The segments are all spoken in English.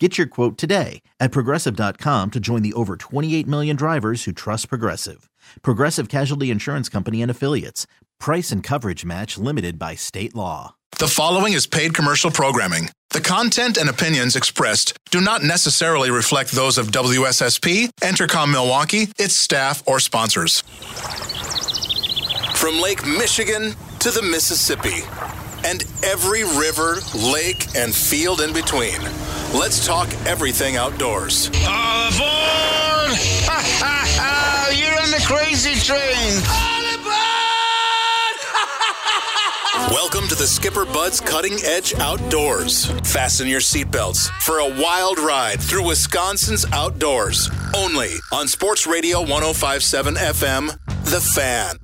Get your quote today at progressive.com to join the over 28 million drivers who trust Progressive. Progressive Casualty Insurance Company and Affiliates. Price and coverage match limited by state law. The following is paid commercial programming. The content and opinions expressed do not necessarily reflect those of WSSP, Entercom Milwaukee, its staff, or sponsors. From Lake Michigan to the Mississippi and every river, lake, and field in between. Let's talk everything outdoors. All aboard! Ha ha ha! You're on the crazy train! All aboard! Welcome to the Skipper Buds Cutting Edge Outdoors. Fasten your seatbelts for a wild ride through Wisconsin's outdoors. Only on Sports Radio 1057 FM, The Fan.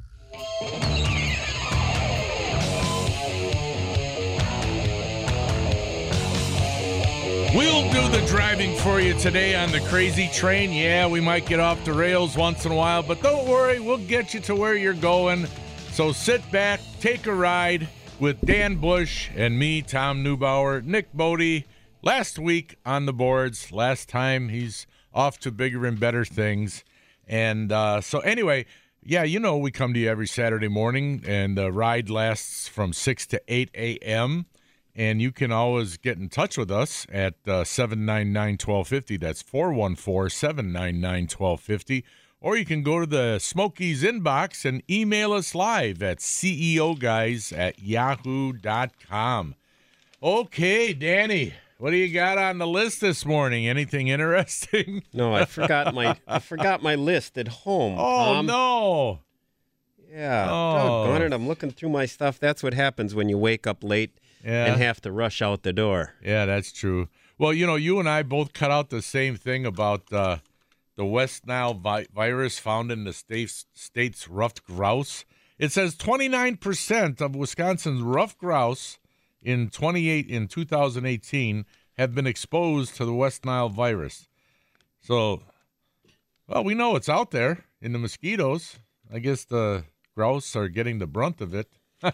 We'll do the driving for you today on the crazy train. Yeah, we might get off the rails once in a while, but don't worry, we'll get you to where you're going. So sit back, take a ride with Dan Bush and me, Tom Neubauer, Nick Bodie. Last week on the boards, last time he's off to bigger and better things. And uh, so, anyway, yeah, you know, we come to you every Saturday morning, and the ride lasts from 6 to 8 a.m. And you can always get in touch with us at uh, 799 1250. That's 414 799 1250. Or you can go to the Smokies inbox and email us live at ceoguys at yahoo.com. Okay, Danny, what do you got on the list this morning? Anything interesting? No, I forgot my I forgot my list at home. Oh, no. Yeah. Oh. Doggone it, I'm looking through my stuff. That's what happens when you wake up late Yeah. and have to rush out the door. Yeah, that's true. Well, you know, you and I both cut out the same thing about uh, the West Nile vi- virus found in the state's, state's ruffed grouse. It says 29% of Wisconsin's ruffed grouse in 28 in 2018 have been exposed to the West Nile virus. So, well, we know it's out there in the mosquitoes. I guess the grouse are getting the brunt of it.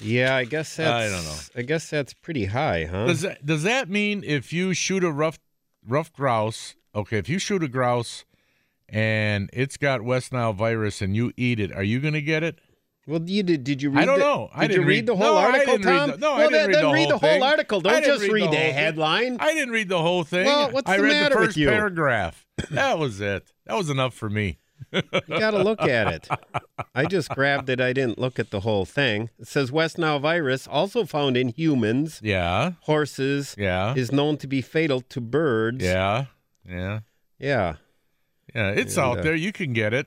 Yeah, I guess that's I don't know. I guess that's pretty high, huh? Does that does that mean if you shoot a rough rough grouse, okay, if you shoot a grouse and it's got West Nile virus and you eat it, are you going to get it? well, you did. Did you read? I don't the, know. I Did didn't you read, read- the whole No, article, Tom? the- no, I well, didn't then, read the read whole the whole thing. article. Don't just read the read the, headline. I didn't read the whole thing. Well, what's I the read matter the with first you? paragraph. That was it. That was enough for me. You got to look at it. I just grabbed it. I didn't look at the whole thing. It says West Nile virus, also found in humans, Yeah. horses, Yeah. is known to be fatal to birds. Yeah. Yeah. Yeah. Yeah, it's And, out uh, there. You can get it.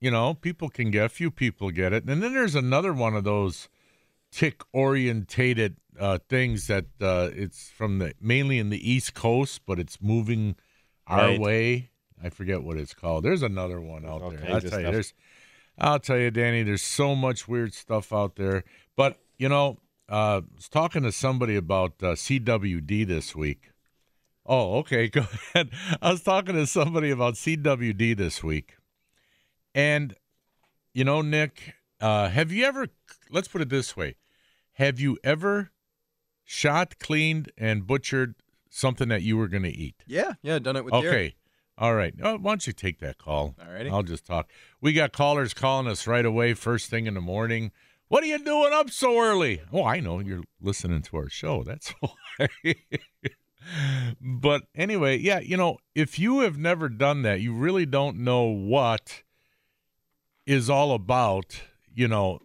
You know, people can get. A few people get it, and then there's another one of those tick orientated uh, things that uh, it's from the mainly in the East Coast, but it's moving our Right. way. I forget what it's called. There's another one out all there. I'll tell you, stuff. there's. I'll tell you, Danny. There's so much weird stuff out there. But you know, uh, I was talking to somebody about uh, CWD this week. Oh, okay. Go ahead. I was talking to somebody about CWD this week. And, you know, Nick, uh, have you ever, let's put it this way have you ever shot, cleaned, and butchered something that you were going to eat? Yeah, yeah, done it with deer. All right. Uh, why don't you take that call? All righty. I'll just talk. We got callers calling us right away, first thing in the morning. What are you doing up so early? Oh, I know. You're listening to our show. That's why. but anyway, yeah, you know, if you have never done that, you really don't know what is all about, you know,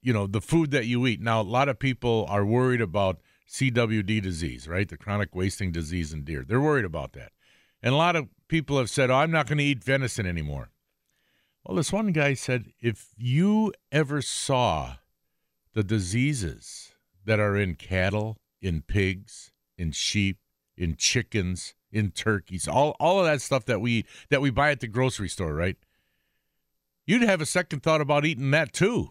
you know, the food that you eat. Now, a lot of people are worried about CWD disease, right? The chronic wasting disease in deer. They're worried about that. And a lot of people have said, "Oh, I'm not going to eat venison anymore." Well, this one guy said, "If you ever saw the diseases that are in cattle, in pigs, in sheep, in chickens, in turkeys, all all of that stuff that we eat, that we buy at the grocery store, right? you'd have a second thought about eating that too.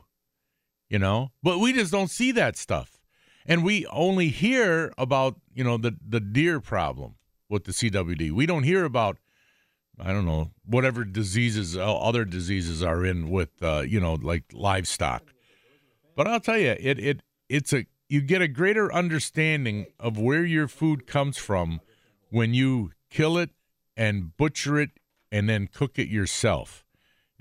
You know, but we just don't see that stuff, and we only hear about you know the the deer problem with the CWD. We don't hear about I don't know whatever diseases uh, other diseases are in with uh, you know like livestock. But I'll tell you, it it it's a you get a greater understanding of where your food comes from when you kill it and butcher it and then cook it yourself.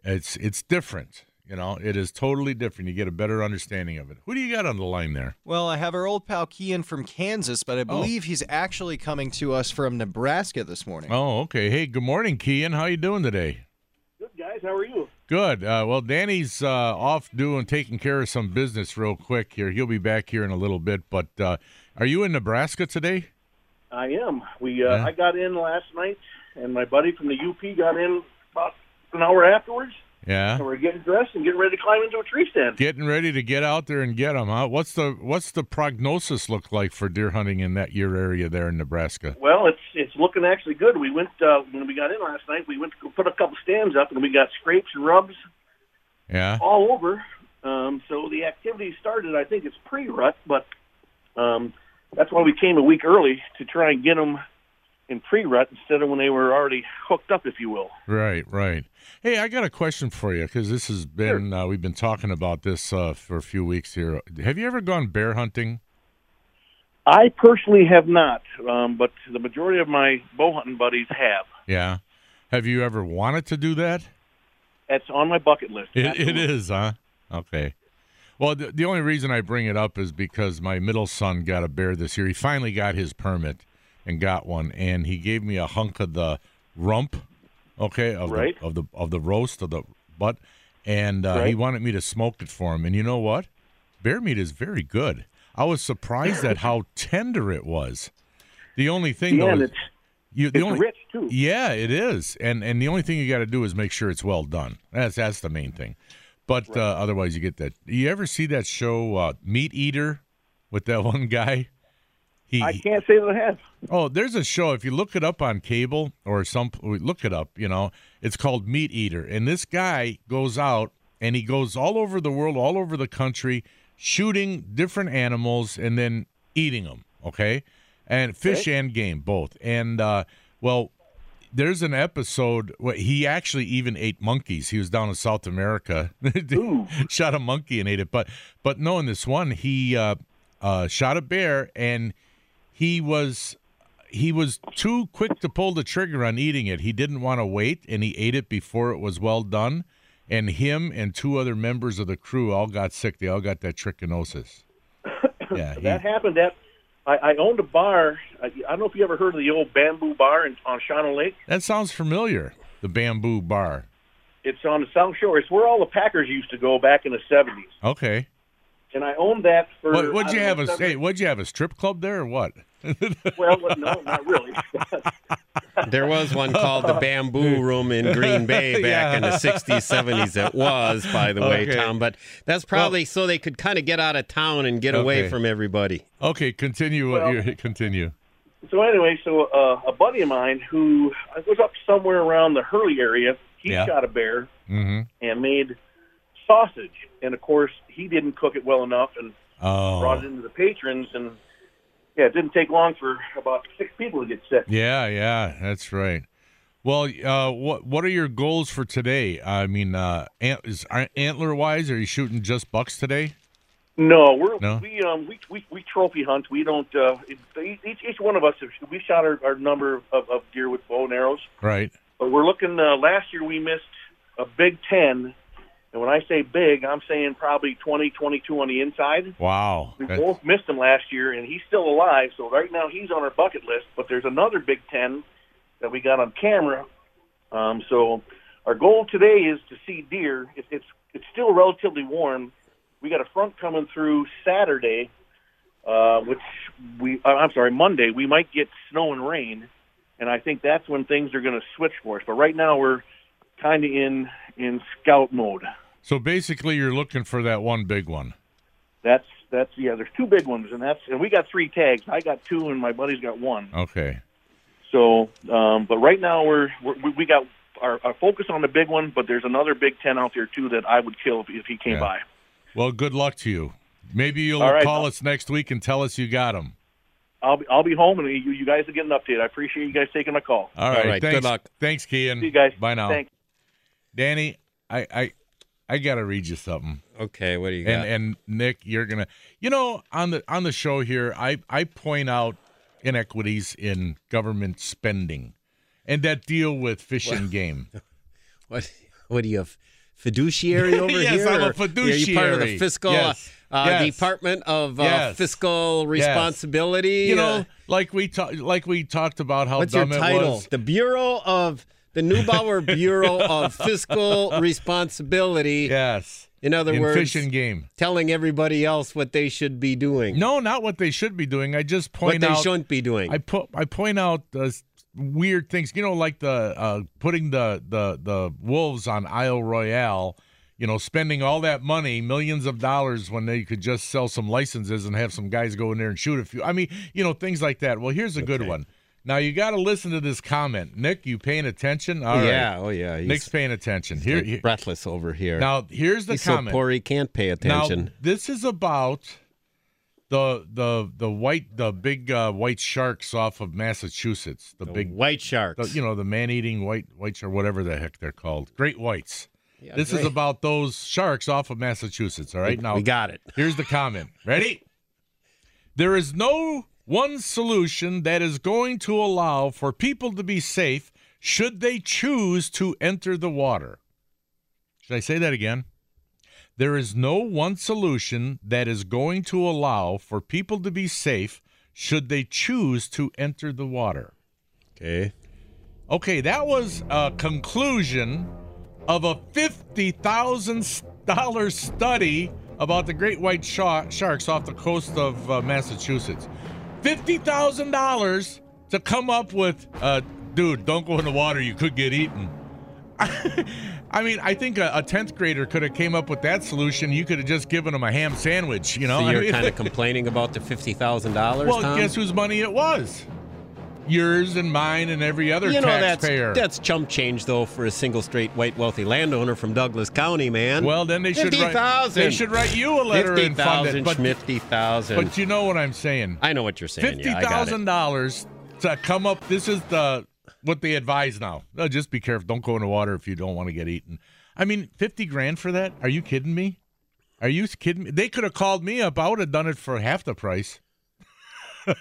It's it's different. You know, it is totally different. You get a better understanding of it. Who do you got on the line there? Well, I have our old pal Kian from Kansas, but I believe he's actually coming to us from Nebraska this morning. Oh, okay. Hey, good morning, Kian. How you doing today? Good guys, how are you? Good. Uh, well, Danny's uh, off doing taking care of some business real quick here. He'll be back here in a little bit. But uh, are you in Nebraska today? I am. We uh, Yeah. I got in last night, and my buddy from the UP got in about an hour afterwards. Yeah. And we're getting dressed and getting ready to climb into a tree stand. Getting ready to get out there and get them. Huh? What's the what's the prognosis look like for deer hunting in that your area there in Nebraska? Well, it's it's looking actually good. We went uh, when we got in last night. We went to put a couple stands up, and we got scrapes and rubs Yeah. all over. Um, so the activity started. I think it's pre-rut, but um, that's why we came a week early to try and get them in pre-rut instead of when they were already hooked up, if you will. Right, right. Hey, I got a question for you because this has been uh, we've been talking about this uh, for a few weeks here. Have you ever gone bear hunting? I personally have not, um, but the majority of my bow hunting buddies have. Yeah. Have you ever wanted to do that? That's on my bucket list. It, it is, huh? Okay. Well, the, the only reason I bring it up is because my middle son got a bear this year. He finally got his permit and got one, and he gave me a hunk of the rump, okay, of Right. the of the of the roast of the butt, and uh, he wanted me to smoke it for him. And you know what? Bear meat is very good. I was surprised at how tender it was. The only thing Yeah, though, is it's you, the only, rich too. yeah, it is, and and the only thing you got to do is make sure it's well done. That's that's the main thing. But uh, otherwise, you get that. You ever see that show uh, Meat Eater with that one guy? He I can't say that I have. oh, there's a show. If you look it up on cable or some, look it up. You know, it's called Meat Eater, and this guy goes out and he goes all over the world, all over the country, shooting different animals and then eating them. Okay, and fish and game both. And uh, well, there's an episode where he actually even ate monkeys. He was down in South America, shot a monkey and ate it. But but no, in this one, he uh, uh, shot a bear and he was he was too quick to pull the trigger on eating it. He didn't want to wait, and he ate it before it was well done. And him and two other members of the crew all got sick. They all got that trichinosis. Yeah, he, That happened at. I, I owned a bar. I, I don't know if you ever heard of the old Bamboo Bar in, on Shawano Lake. that sounds familiar. The bamboo bar. It's on the South Shore. It's where all the Packers used to go back in the seventies. Okay. And I owned that for. What would you have know, a seven- hey, what'd you have a strip club there or what? Well, no, not really. There was one called the Bamboo Room in Green Bay back Yeah. in the 60s, 70s. It was, by the way, Okay. Tom. But that's probably so they could kind of get out of town and get away from everybody. Okay, continue. what Well- you continue. so anyway, so uh, a buddy of mine who was up somewhere around the Hurley area, he Yeah. shot a bear Mm-hmm. and made sausage. And of course, he didn't cook it well enough and brought it Oh, into the patrons. And yeah, it didn't take long for about six people to get sick. yeah, yeah, that's right. Well, uh, what what are your goals for today? I mean, uh, ant, is antler wise, are you shooting just bucks today? No, we're No? we um we, we we trophy hunt. We don't. Uh, each each one of us we shot our, our number of, of deer with bow and arrows. Right. But we're looking. Uh, last year we missed a big ten, and when I say big, I'm saying probably 20, 22 on the inside. Wow. We both missed him last year, and he's still alive. So right now he's on our bucket list. But there's another Big Ten that we got on camera. Um, so our goal today is to see deer. It, it's it's still relatively warm. We got a front coming through Saturday, uh, which we uh, I'm sorry Monday. We might get snow and rain, and I think that's when things are going to switch for us. But right now we're kind of in in scout mode. So basically, you're looking for that one big one. That's that's yeah. There's two big ones, and that's and we got three tags. I got two, and my buddy's got one. Okay. So, um, but right now we're, we're we- we got our, our focus on the big one, but there's another Big Ten out there too that I would kill if, if he came Yeah. by. Well, good luck to you. Maybe you'll All right. call us next week and tell us you got him. I'll be I'll be home, and you, you guys will get an update. I appreciate you guys taking my call. All right. right, good luck. Thanks, Kian. See you guys. Bye now. Thanks. Danny, I, I, I gotta read you something. Okay, what do you got? And and Nick, you're gonna, you know, on the on the show here, I I point out inequities in government spending, and that deal with fish and game. what? What do you have? Fiduciary over Yes, here? I'm a or- Are you part of the fiscal Yes, uh, yes. Department of uh, Yes. Fiscal Responsibility? You Uh, know, like we talked, like we talked about how what's your dumb it title? was. The Bureau of the Neubauer Bureau of Fiscal Responsibility. Yes. In other in words, fish and game. telling everybody else what they should be doing. No, not what they should be doing. I just point what point they out. shouldn't be doing. I put I point out uh, weird things. You know, like the uh, putting the the the wolves on Isle Royale. You know, spending all that money, millions of dollars, when they could just sell some licenses and have some guys go in there and shoot a few. I mean, you know, things like that. Well, here's a good one. Now you got to listen to this comment, Nick. You paying attention? All right. yeah, oh yeah. He's Nick's paying attention. Here, like here- breathless over here. now here's the He's so comment. poor he can't pay attention. Now this is about the the the white the big uh, white sharks off of Massachusetts. The, The big white sharks. the- you know the man-eating white white shark, whatever the heck they're called, great whites. Yeah, this is about those sharks off of Massachusetts. All right, now we got it. Here's the comment. Ready? There is no one solution that is going to allow for people to be safe should they choose to enter the water. Should I say that again? There is no one solution that is going to allow for people to be safe should they choose to enter the water. Okay. Okay, that was a conclusion of a $50,000 study about the great white sha- sharks off the coast of uh, Massachusetts. $50,000 to come up with, uh, dude, don't go in the water, you could get eaten. I mean, I think a, a 10th grader could have came up with that solution. You could have just given him a ham sandwich, you know? so you're mean- kind of complaining about the fifty thousand dollars, well, Tom? guess whose money it was? Yours and mine and every other you know that's taxpayer. that's chump change though for a single straight white wealthy landowner from Douglas County, man. Well, then they should fifty write. They should write you a letter fifty and fund it. thousand, But, fifty thousand. but you know what I'm saying. I know what you're saying. Fifty Yeah, it. thousand dollars to come up. This is the what they advise now. No, just be careful. Don't go in the water if you don't want to get eaten. I mean, fifty grand for that? Are you kidding me? Are you kidding me? They could have called me up. I would have done it for half the price.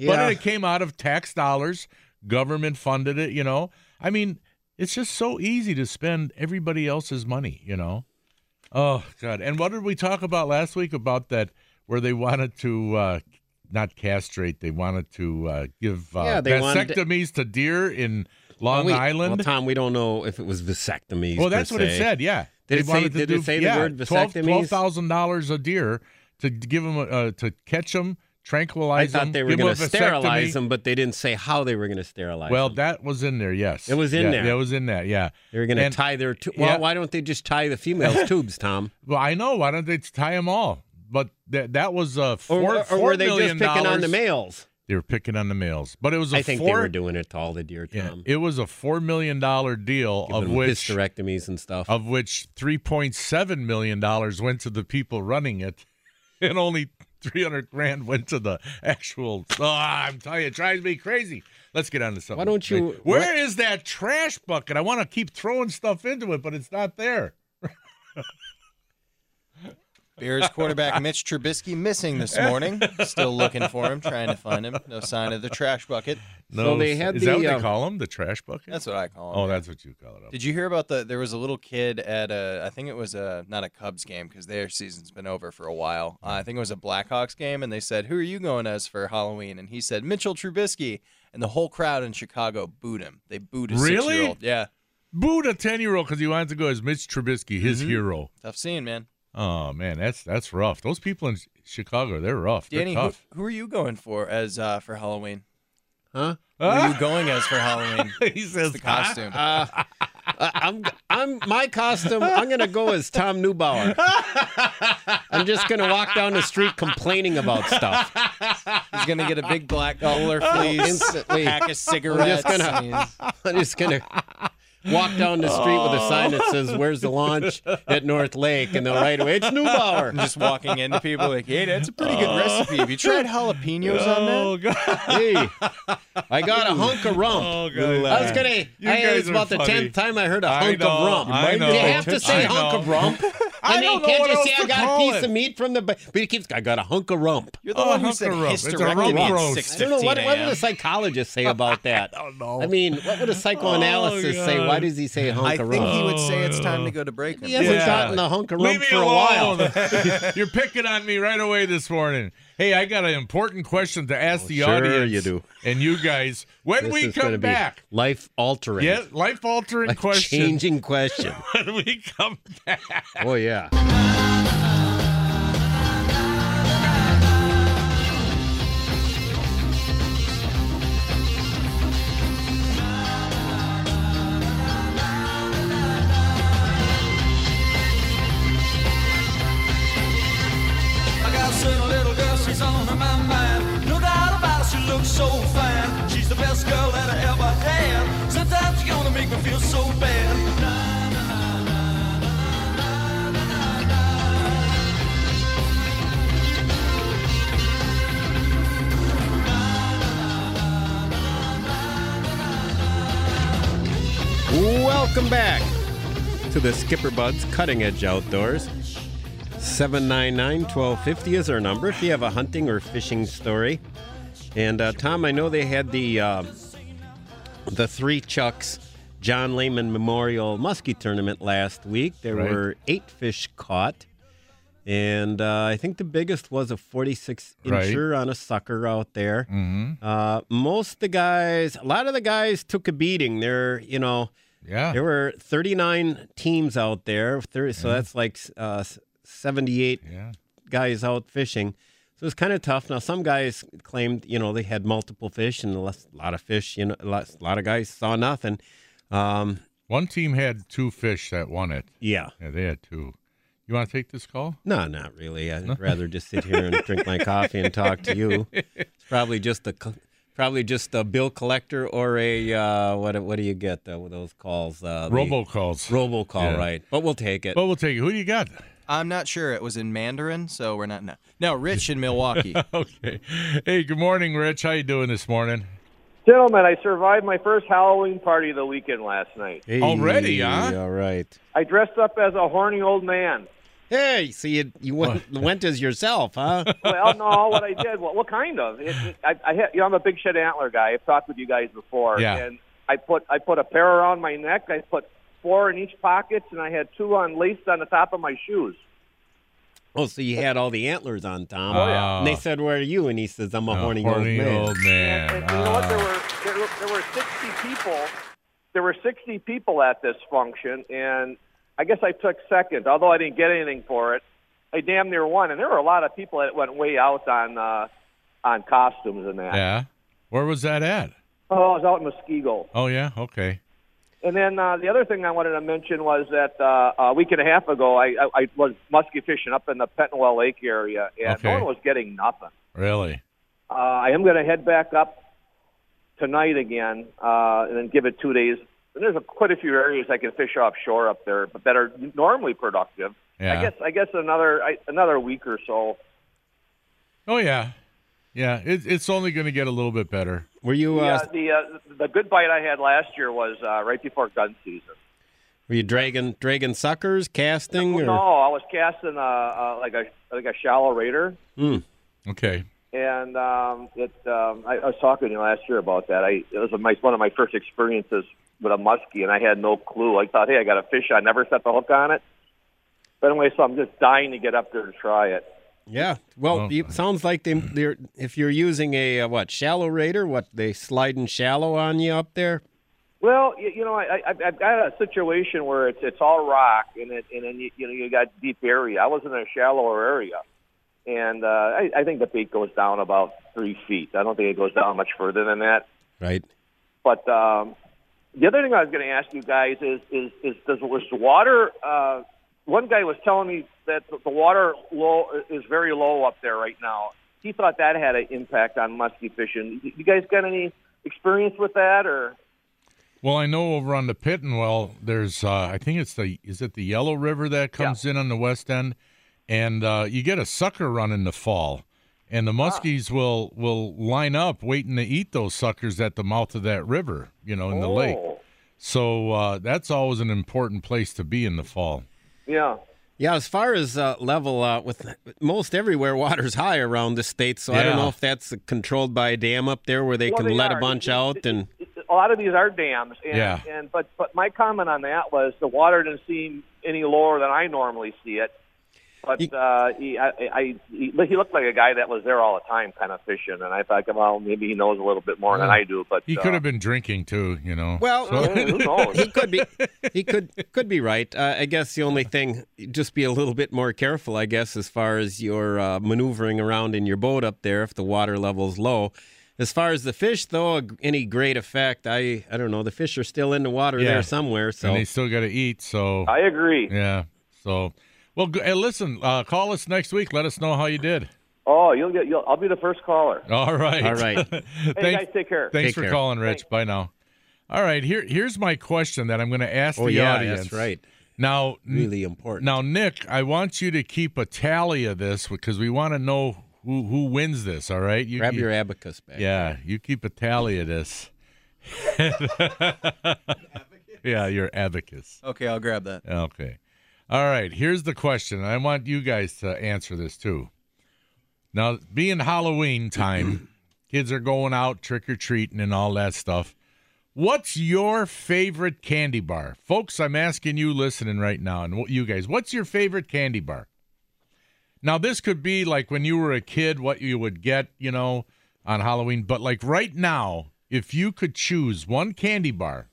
But it came out of tax dollars. Government funded it, you know. I mean, it's just so easy to spend everybody else's money, you know. Oh God! And what did we talk about last week about that? Where they wanted to uh, not castrate, they wanted to uh, give uh, Yeah, wanted to- vasectomies to deer in Long we- Island. Well, Tom, we don't know if it was vasectomies. Well, that's what it said. Yeah, Did They it say- wanted to it do- say the yeah, word twelve vasectomies? thousand dollars a deer to give them uh, to catch them, tranquilize them. thought they were going to sterilize them, but they didn't say how they were going to sterilize Well, them. that was in there. Yes, It was in Yeah, there. That was in that. Yeah. They were going to tie their. Tu- yeah. Well, why don't they just tie the females' tubes, Tom? Well, I know. Why don't they tie them all? But that that was uh, Or, four, or four were they just picking on the males? They were picking on the males, but it was a I think four, they were doing it to all the deer, Yeah, Tom. it was a four million dollar deal, Giving of which hysterectomies and stuff. of which three point seven million dollars went to the people running it, and only three hundred grand went to the actual. Oh, I'm telling you, it drives me crazy. Let's get on to something. Why don't you- Where is that trash bucket? I want to keep throwing stuff into it, but it's not there. Bears quarterback Mitch Trubisky missing this morning. Still looking for him, trying to find him. No sign of the trash bucket. No, they had is the, that what uh, they call him? The trash bucket? That's what I call him. oh, yeah. that's what you call it. Up. Did you hear about the? There was a little kid at a. I think it was a not a Cubs game because their season's been over for a while. Uh, I think it was a Blackhawks game, and they said, "Who are you going as for Halloween?" And he said Mitchell Trubisky, and the whole crowd in Chicago booed him. They booed a Really? six-year-old. Yeah, booed a ten year old because he wanted to go as Mitch Trubisky, his Mm-hmm. hero. tough scene, man. Oh man, that's that's rough. Those people in Chicago, they're rough. They're Danny, who, who are you going for as uh, for Halloween? huh? Who are you going as for Halloween? he says the costume. Uh, I- I'm, I'm my costume. I'm gonna go as Tom Neubauer. I'm just gonna walk down the street complaining about stuff. He's gonna get a big black bowler fleece, Instantly. pack of cigarettes. gonna- I'm just gonna. Walk down the street with a sign that says "Where's the launch at North Lake?" and they'll write away, "It's Neubauer." I'm just walking into people like, hey, that's a pretty good uh, recipe. Have you tried jalapenos on that? Oh God! Hey, I got a hunk of rump. Oh God! I was gonna. You I, guys it's about are the tenth time I heard a I hunk know, of rump. I Do you have to say I hunk know. of rump? I mean, don't can't what you else say I to got a piece it. of meat from the? But he keeps. I got a hunk of rump. You're the Oh, one who said of rump. It's a hysterectomy rump at roast. 6:15 I don't know what, what would a psychologist say about that. I don't know. I mean, what would a psychoanalysis Oh, say? Why does he say hunk I of rump? I think he would say it's time to go to break. He hasn't Yeah. gotten a hunk of rump for a while. You're picking on me right away this morning. Hey, I got an important question to ask oh, the sure audience. you do. And you guys, when This we come back, life altering. yeah, life altering question. changing question. When we come back. oh yeah. So fine. She's the best girl that I ever had. Sometimes you're gonna make me feel so bad. Welcome back to the Skipper Buds Cutting Edge Outdoors. 799 1250 is our number if you have a hunting or fishing story. And uh, Tom, I know they had the uh, the three chucks John Lehman Memorial Muskie Tournament last week. There Right. were eight fish caught. And uh, I think the biggest was a 46 Right. incher on a sucker out there. Mm-hmm. Uh, most of the guys, a lot of the guys took a beating. They're, you know, Yeah. there were 39 teams out there, 30, so that's like uh, 78 Yeah. guys out fishing. So it's kind of tough. Now, some guys claimed, you know, they had multiple fish and a lot of fish. You know, a lot, of guys saw nothing. Um, One team had two fish that won it. yeah, Yeah, they had two. You want to take this call? no, not really. I'd rather just sit here and drink my coffee and talk to you. It's probably just a, probably just a bill collector or a uh, what? What do you get uh, with those calls? Uh, calls. Robo call, Yeah. right? But we'll take it. But we'll take it. Who do you got? I'm not sure. It was in Mandarin, so we're not. No, no Rich in Milwaukee. Okay. Hey, good morning, Rich. How you doing this morning? Gentlemen, I survived my first Halloween party of the weekend last night. Hey, Already, huh? All right. I dressed up as a horny old man. Hey, so you you went, went as yourself, huh? Well, no, what I did, what, what kind of? It, it, I, I had, you know, I'm a big shed antler guy. I've talked with you guys before, Yeah. and I put I put a pair around my neck. I put four in each pocket, and I had two on laced on the top of my shoes. oh, so you had all the antlers on, Tom. Oh, yeah. And they said, "Where are you?" And he says, "I'm a Uh, horny, horny old man." old man. And, and you know what? There Ah. were, there were there were 60 people. There were 60 people at this function, and I guess I took second. Although I didn't get anything for it, I damn near won. And there were a lot of people that went way out on uh, on costumes and that. yeah. Where was that at? Oh, I was out in Muskego. Oh, yeah. Okay. And then uh, the other thing I wanted to mention was that uh, a week and a half ago, I, I, I was muskie fishing up in the Petenwell Lake area, and Okay. no one was getting nothing. Really? Uh, I am going to head back up tonight again, uh, and then give it two days. And there's a, quite a few areas I can fish offshore up there, but that are normally productive. Yeah. I guess I guess another I, another week or so. Oh, yeah. Yeah. It, it's only going to get a little bit better. Were you Yeah, uh, the uh, the good bite I had last year was uh, right before gun season. were you dragging dragging suckers, casting, Well, or no, I was casting a, a like a like a shallow raider. Hmm. Okay. and um, it. Um, I, I was talking to you last year about that. I it was my, one of my first experiences with a muskie, and I had no clue. I thought, hey, I got a fish. I never set the hook on it. But anyway, so I'm just dying to get up there to try it. Yeah. Well, Well, you, sounds like they they're if you're using a uh, what shallow raider, what they sliding shallow on you up there. Well, you, you know, I, I, I've got a situation where it's it's all rock, and it and then you, you know you got deep area. I was in a shallower area, and uh, I, I think the bait goes down about three feet. I don't think it goes down much further than that. Right. But um, the other thing I was going to ask you guys is is is does was the water? Uh, one guy was telling me that the water low is very low up there right now. He thought that had an impact on muskie fishing. You guys got any experience with that, or Well, I know over on the Petenwell, there's uh, I think it's the is it the Yellow River that comes in on the west end, and uh, you get a sucker run in the fall, and the muskies will will line up waiting to eat those suckers at the mouth of that river, you know, in the lake. Oh, So uh, that's always an important place to be in the fall. Yeah. Yeah, as far as uh, level uh, with most everywhere, water's high around the state. So I don't know if that's controlled by a dam up there where they Well, can they let are. a bunch It- out it- and. it- a lot of these are dams, and, Yeah. and but but my comment on that was the water didn't seem any lower than I normally see it. But You- uh, he, I, I, he, he looked like a guy that was there all the time, kind of fishing, and I thought, well, maybe he knows a little bit more than I do. But He uh, could have been drinking too, you know. Well, So- who knows? he could be he could could be right. Uh, I guess the only thing, just be a little bit more careful. I guess as far as your uh, maneuvering around in your boat up there, if the water level's low. As far as the fish, though, any great effect? I I don't know. The fish are still in the water Yeah. there somewhere. So and they still got to eat. So I agree. yeah. So well, go, hey, listen. Uh, call us next week. Let us know how you did. Oh, you'll get. You'll, I'll be the first caller. All right. All right. Hey, Thanks- guys, take care. Thanks Take for care. calling, Rich. Bye now. All right, here here's my question that I'm going to ask oh the yeah, audience. that's right. Now, Really important. now, Nick, I want you to keep a tally of this because we want to know who who wins this. All right, you grab you- your abacus back. yeah, you keep a tally of this. yeah, your abacus. Okay, I'll grab that. Okay. All right. Here's the question. I want you guys to answer this too. Now, being Halloween time, kids are going out trick or treating and all that stuff. What's your favorite candy bar? Folks, I'm asking you listening right now, and what- you guys, what's your favorite candy bar? Now, this could be like when you were a kid, what you would get, you know, on Halloween. But like right now, if you could choose one candy bar,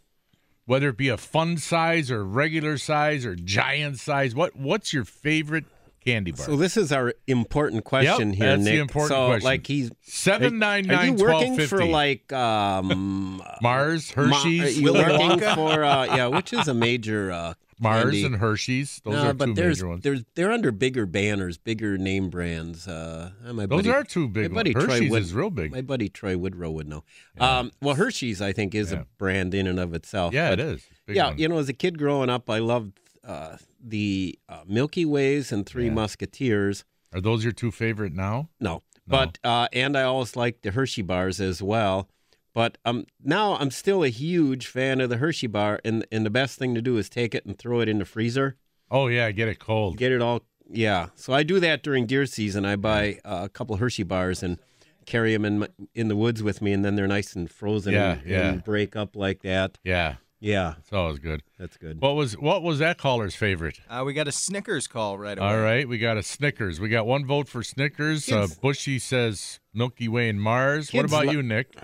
whether it be a fun size or regular size or giant size, what what's your favorite candy bar? So this is our important question Yep, here, that's the Nick. important so, question. like he's Seven nine Are you nine working for like um, Mars, Ma- Hershey's, are you working for uh, yeah, which is a major uh, Mars and Hershey's. Those no, are but two there's major ones. there's they're under bigger banners, bigger name brands. Uh, my Those buddy, are two big my buddy ones. Troy Hershey's Wood- is real big. My buddy Troy Woodrow would know. Um, well, Hershey's I think is Yeah. a brand in and of itself. yeah, but it is. Yeah, one. you know, as a kid growing up, I loved uh, the uh, Milky Ways and Three Yeah. Musketeers. Are those your two favorite now? No, but uh, and I always liked the Hershey bars as well. But um, now I'm still a huge fan of the Hershey bar, and and the best thing to do is take it and throw it in the freezer, Oh yeah, get it cold. get it all. Yeah, so I do that during deer season. I buy uh, a couple Hershey bars and carry them in my, in the woods with me, and then they're nice and frozen Yeah, and, yeah. and break up like that. Yeah, Yeah, it's always good. that's good. What was what was that caller's favorite? Uh, we got a Snickers call right away. All right, we got a Snickers. We got one vote for Snickers. Uh, Bushy says Milky Way and Mars. what about li- you, Nick?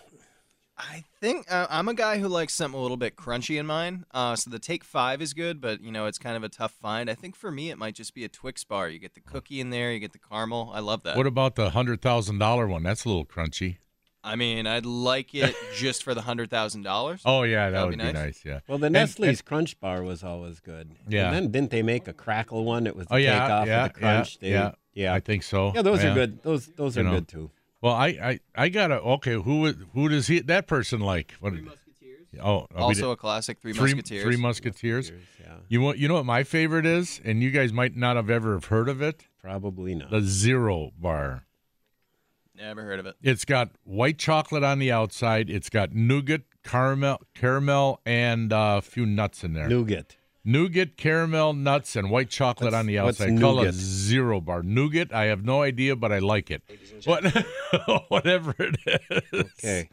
I think uh, I'm a guy who likes something a little bit crunchy in mine. Uh, so the Take Five is good, but you know it's kind of a tough find. I think for me it might just be a Twix bar. You get the cookie in there, you get the caramel. I love that. What about the hundred thousand dollar one? That's a little crunchy. I mean, I'd like it just for the hundred thousand dollars. Oh yeah, that That'd would be be nice. nice. Yeah. Well, the Nestle's and- Crunch Bar was always good. Yeah. And then didn't they make a crackle one? It was the Oh yeah, takeoff yeah, of the crunch. yeah, They- yeah, yeah. I think so. Yeah, those are good. Those those You are know. good too. Well, I, I, I gotta. Okay, who would- who does he that person like? What, Three Musketeers. oh, Also a classic Three, three Musketeers. Three Musketeers. Yeah, You want you know what my favorite is, and you guys might not have ever have heard of it. probably not. The Zero Bar. Never heard of it. It's got white chocolate on the outside. It's got nougat, caramel, caramel, and uh, a few nuts in there. Nougat. Nougat, caramel, nuts, and white chocolate What's- on the what's outside. Call it? Zero Bar. Nougat. I have no idea, but I like it. What, whatever it is. Okay.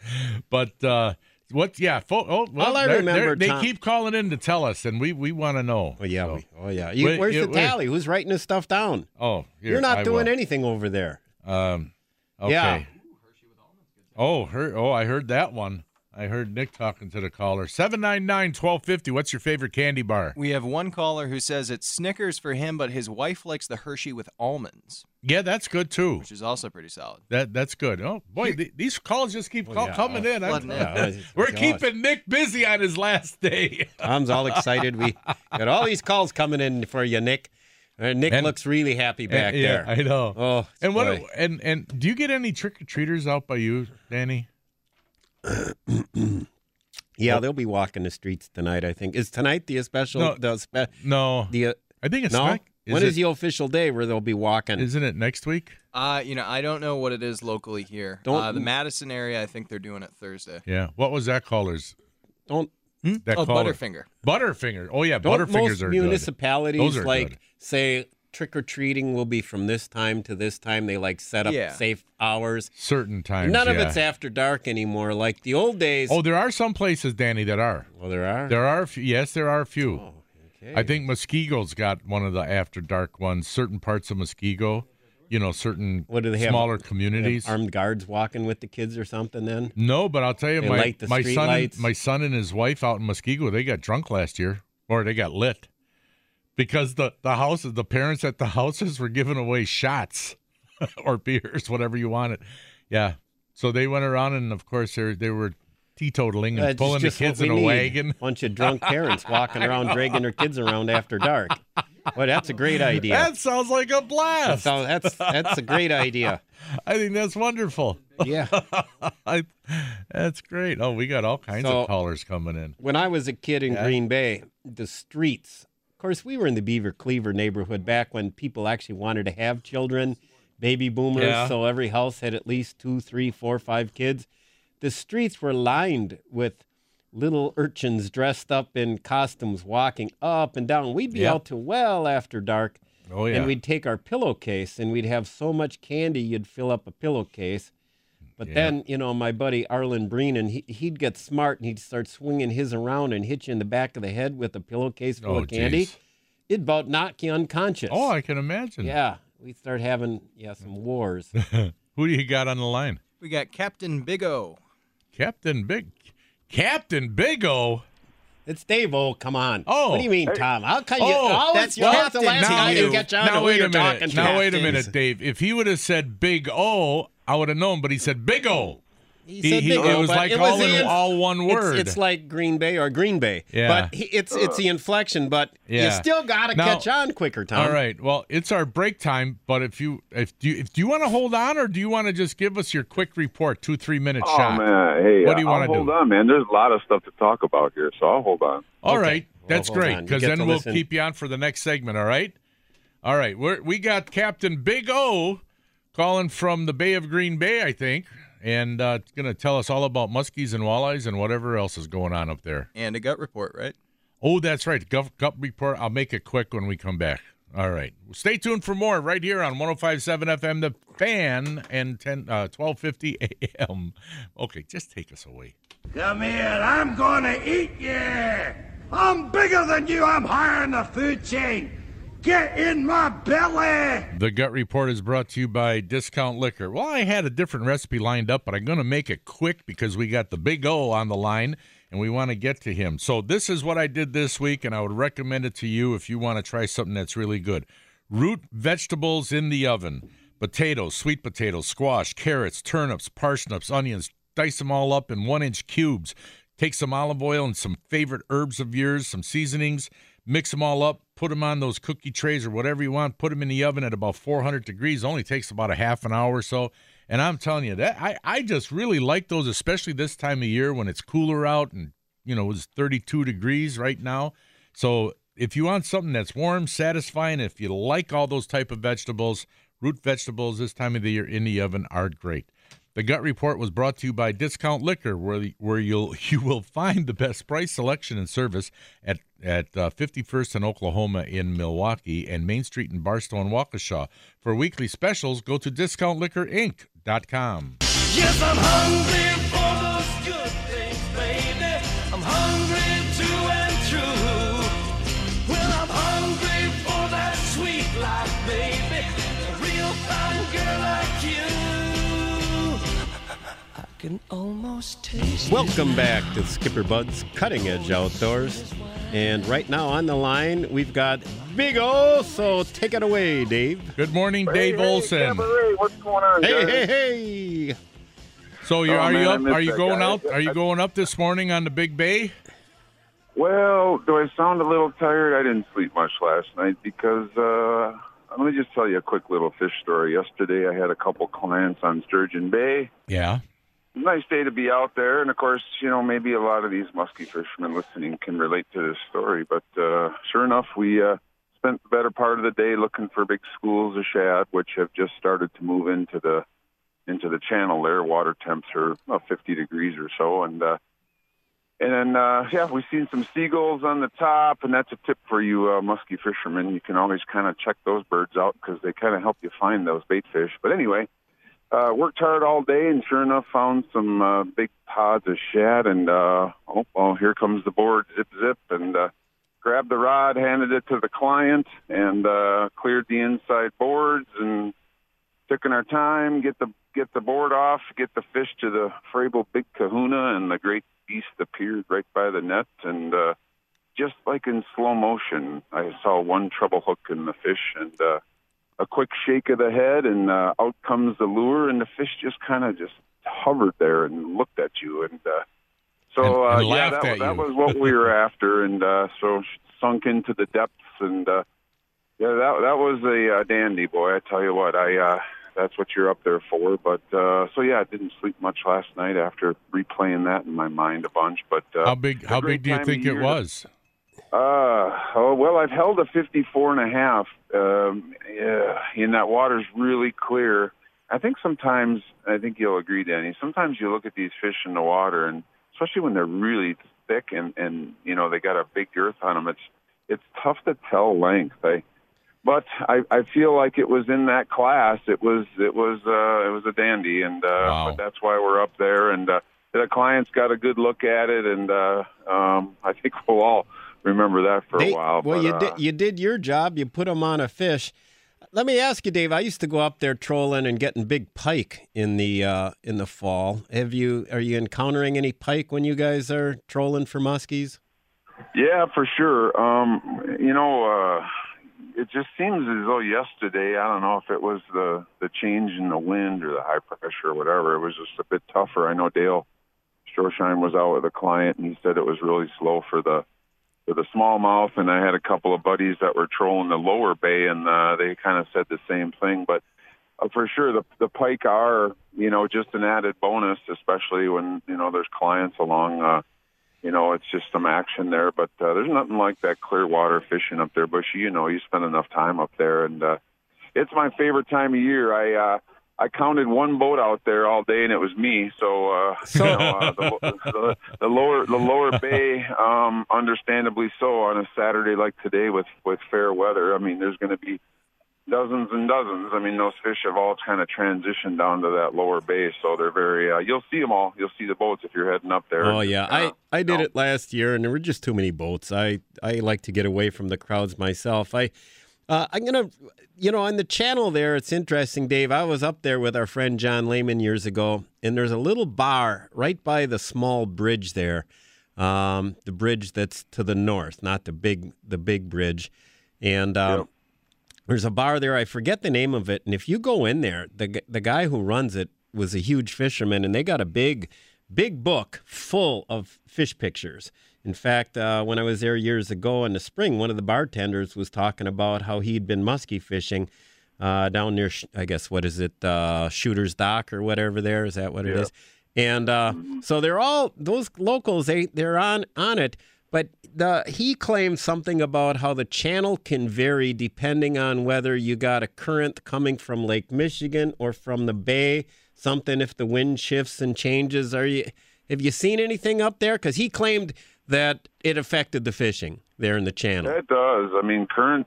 But uh, what? Yeah. Fo- oh, well, All I they're- remember, they're- they keep calling in to tell us, and we we want to know. Oh yeah. So- we- oh yeah. You, Wait, where's yeah, the wait. tally? Who's writing this stuff down? oh, here, You're not I doing will. anything over there. Um, okay. Yeah. Oh, her, oh, I heard that one. I heard Nick talking to the caller. 799-1250. What's your favorite candy bar? We have one caller who says it's Snickers for him, but his wife likes the Hershey with almonds, Yeah, that's good too. which is also pretty solid. That that's good. Oh boy, th- these calls just keep call- yeah. coming in. I'm- in. Yeah, We're gosh. keeping Nick busy on his last day. Tom's all excited. We got all these calls coming in for you, Nick. Uh, Nick And- looks really happy back yeah, there. I know. Oh, and what? boy. And and do you get any trick or treaters out by you, Danny? Yeah, they'll be walking the streets tonight. I think is tonight the special. No. the spe- No, the uh, I think it's no. not. when it- is the official day where they'll be walking? Isn't it next week? Uh, you know, I don't know what it is locally here. Don't- uh, the Madison area, I think they're doing it Thursday. Yeah. What was that caller's? don't That oh, caller? Butterfinger. Butterfinger. Oh yeah, don't Butterfingers most are municipalities Those are like good. say trick or treating will be from this time to this time. They like set up Yeah. safe hours. Certain times. None of it's after dark anymore. Like the old days. Oh, there are some places, Danny, that are. well, there are. There are. Yes, there are a few. Oh, okay. I think Muskego's got one of the after dark ones. Certain parts of Muskego, you know, certain What do they have? smaller They have communities. armed guards walking with the kids or something. Then No, but I'll tell you, They my light the my son, lights. and, my son and his wife out in Muskego, they got drunk last year, or they got lit, because the the houses, the parents at the houses were giving away shots or beers, whatever you wanted. Yeah, so they went around, and of course they they were teetotaling and Uh, it's pulling the kids in a need. wagon. Bunch of drunk parents walking around, dragging their kids around after dark. Well, that's a great idea. That sounds like a That blast. sounds- that's that's a great idea. I think that's wonderful. Yeah. I, that's great. Oh, we got all kinds So- of callers coming in. When I was a kid in Yeah. Green Bay, the streets. Of course, we were in the Beaver Cleaver neighborhood back when people actually wanted to have children, baby boomers. Yeah. So every house had at least two, three, four, five kids. The streets were lined with little urchins dressed up in costumes walking up and down. We'd be Yep. out till well after dark. Oh yeah. And we'd take our pillowcase and we'd have so much candy you'd fill up a pillowcase. But Yeah. then, you know, my buddy Arlen Breenan, he, he'd get smart and he'd start swinging his around and hit you in the back of the head with a pillowcase full oh, of candy. geez. It'd about knock you unconscious. Oh, I can imagine. yeah. We'd start having, yeah, some wars. Who do you got on the line? We got Captain Big O. Captain Big, Captain Big O. it's Dave O. Come on. Oh. What do you mean, Tom? How can you? Oh, always- that's you're always the last Now guy to you- get you now wait a minute. talking to. Now wait a minute, Dave. If he would have said Big O, I would have known. But he said Big O. He He- said he- big it O, was but like it all the in inf- all one word. It's, like Green Bay or Green Bay. Yeah. But he, it's it's the inflection, but you still got to catch on quicker, Tom. All right. Well, it's our break time. But if you if do you, if do you want to hold on or do you want to just give us your quick report, two three minute Oh shot? man, hey, What do you wanna do? hold on, man. There's a lot of stuff to talk about here, so I'll hold on. All Okay. right, Well, that's hold great because then we'll listen. keep you on for the next segment. All right, all right. We're, we got Captain Big O calling from the Bay of Green Bay, I think, and uh, going to tell us all about muskies and walleyes and whatever else is going on up there. And a gut report, right? Oh, that's right. Gut, Gup report. I'll make it quick when we come back. All right. Stay tuned for more right here on 105.7 FM, The Fan, and 10, uh, 1250 AM. Okay, just take us away. Come here, I'm gonna eat you! I'm bigger than you, I'm higher in the food chain! Get in my belly! The Gut Report is brought to you by Discount Liquor. Well, I had a different recipe lined up, but I'm going to make it quick because we got the Big O on the line and we want to get to him. So, this is what I did this week, and I would recommend it to you if you want to try something that's really good. Root vegetables in the oven potatoes, sweet potatoes, squash, carrots, turnips, parsnips, onions. Dice them all up in one inch cubes. Take some olive oil and some favorite herbs of yours, some seasonings, mix them all up, put them on those cookie trays or whatever you want, put them in the oven at about 400 degrees. Only takes about a half an hour or so. And I'm telling you that I, I just really like those, especially this time of year when it's cooler out and you know it's 32 degrees right now. So if you want something that's warm, satisfying, if you like all those type of vegetables, root vegetables this time of the year in the oven are great. The Gut Report was brought to you by Discount Liquor, where where you'll you will find the best price selection and service at at uh, 51st and Oklahoma in Milwaukee and Main Street in Barstow and Waukesha. For weekly specials, go to discountliquorinc.com. Yes, I'm hungry can almost taste Welcome back to Skipper Bud's Cutting Edge Outdoors. And right now on the line, we've got Big O. So take it away, Dave. Good morning, Dave Olson. Cabaret, what's going on, Hey, guys? hey, hey. So you Oh, are man, you up? Are you going guy. out? Are you going up this morning on the Big Bay? Well, do I sound a little tired? I didn't sleep much last night because uh, let me just tell you a quick little fish story. Yesterday, I had a couple clients on Sturgeon Bay, Yeah. Nice day to be out there, and of course, you know, maybe a lot of these muskie fishermen listening can relate to this story. But uh, sure enough, we uh, spent the better part of the day looking for big schools of shad, which have just started to move into the into the channel. There, water temps are about 50 degrees or so, and uh, and then uh, yeah, we've seen some seagulls on the top, and that's a tip for you uh, muskie fishermen. You can always kind of check those birds out because they kind of help you find those bait fish. But anyway uh, worked hard all day and sure enough found some uh, big pods of shad and uh, oh well here comes the board zip zip and uh, grabbed the rod handed it to the client and uh, cleared the inside boards and taking our time get the get the board off get the fish to the Frabill big kahuna and the great beast appeared right by the net and uh, just like in slow motion I saw one treble hook in the fish and uh, a quick shake of the head, and uh, out comes the lure, and the fish just kind of just hovered there and looked at you, and uh, so And- and uh, yeah, that, at that was what we were after, and uh, so sunk into the depths, and uh, yeah, that that was a uh, dandy boy. I tell you what, I uh, that's what you're up there for. But uh, so yeah, I didn't sleep much last night after replaying that in my mind a bunch. But uh, How big? How big do you think it year to- was? Uh, oh, well, I've held a 54 and a half. Um, yeah, and that water's really clear. I think sometimes, I think you'll agree, Danny, sometimes you look at these fish in the water, and especially when they're really thick and, and you know, they got a big girth on them, it's, it's tough to tell length. I, but I, I feel like it was in that class. It was, it was, uh, it was a dandy, and uh, Wow. but that's why we're up there. And uh, the clients got a good look at it, and uh, um, I think we'll all remember that for Dave- a while. well, but, you uh, did you did your job. You put them on a fish. Let me ask you, Dave. I used to go up there trolling and getting big pike in the uh, in the fall. Have you are you encountering any pike when you guys are trolling for muskies? Yeah, for sure. Um, you know, uh, it just seems as though yesterday, I don't know if it was the the change in the wind or the high pressure or whatever. It was just a bit tougher. I know Dale Stroschein was out with a client, and he said it was really slow for the for the smallmouth. And I had a couple of buddies that were trolling the lower bay, and uh, they kind of said the same thing. But uh, for sure, the the pike are you know just an added bonus, especially when you know there's clients along. Uh, you know, it's just some action there. But uh, there's nothing like that clear water fishing up there, Bushy. You know, you spend enough time up there, and uh, it's my favorite time of year. I uh, I counted one boat out there all day, and it was me. So, uh, you know, uh, the, the, the lower the lower bay, um, understandably so, on a Saturday like today with with fair weather. I mean, there's going to be dozens and dozens. I mean, those fish have all kind of transitioned down to that lower bay, so they're very. Uh, you'll see them all. You'll see the boats if you're heading up there. Oh yeah, Uh, I I did no. it last year, and there were just too many boats. I I like to get away from the crowds myself. I uh, I'm gonna, you know, on the channel there, it's interesting, Dave. I was up there with our friend John Lehman years ago, and there's a little bar right by the small bridge there, um, the bridge that's to the north, not the big the big bridge, and. Um, Yep. There's a bar there. I forget the name of it. And if you go in there, the the guy who runs it was a huge fisherman, and they got a big, big book full of fish pictures. In fact, uh, when I was there years ago in the spring, one of the bartenders was talking about how he'd been muskie fishing uh, down near, I guess, what is it, uh, Shooter's Dock or whatever. There is that what it Yeah. is. And uh, so they're all those locals. They they're on on it. But the he claimed something about how the channel can vary depending on whether you got a current coming from Lake Michigan or from the bay. Something if the wind shifts and changes. Are you have you seen anything up there? Because he claimed that it affected the fishing there in the channel. It does. I mean, current.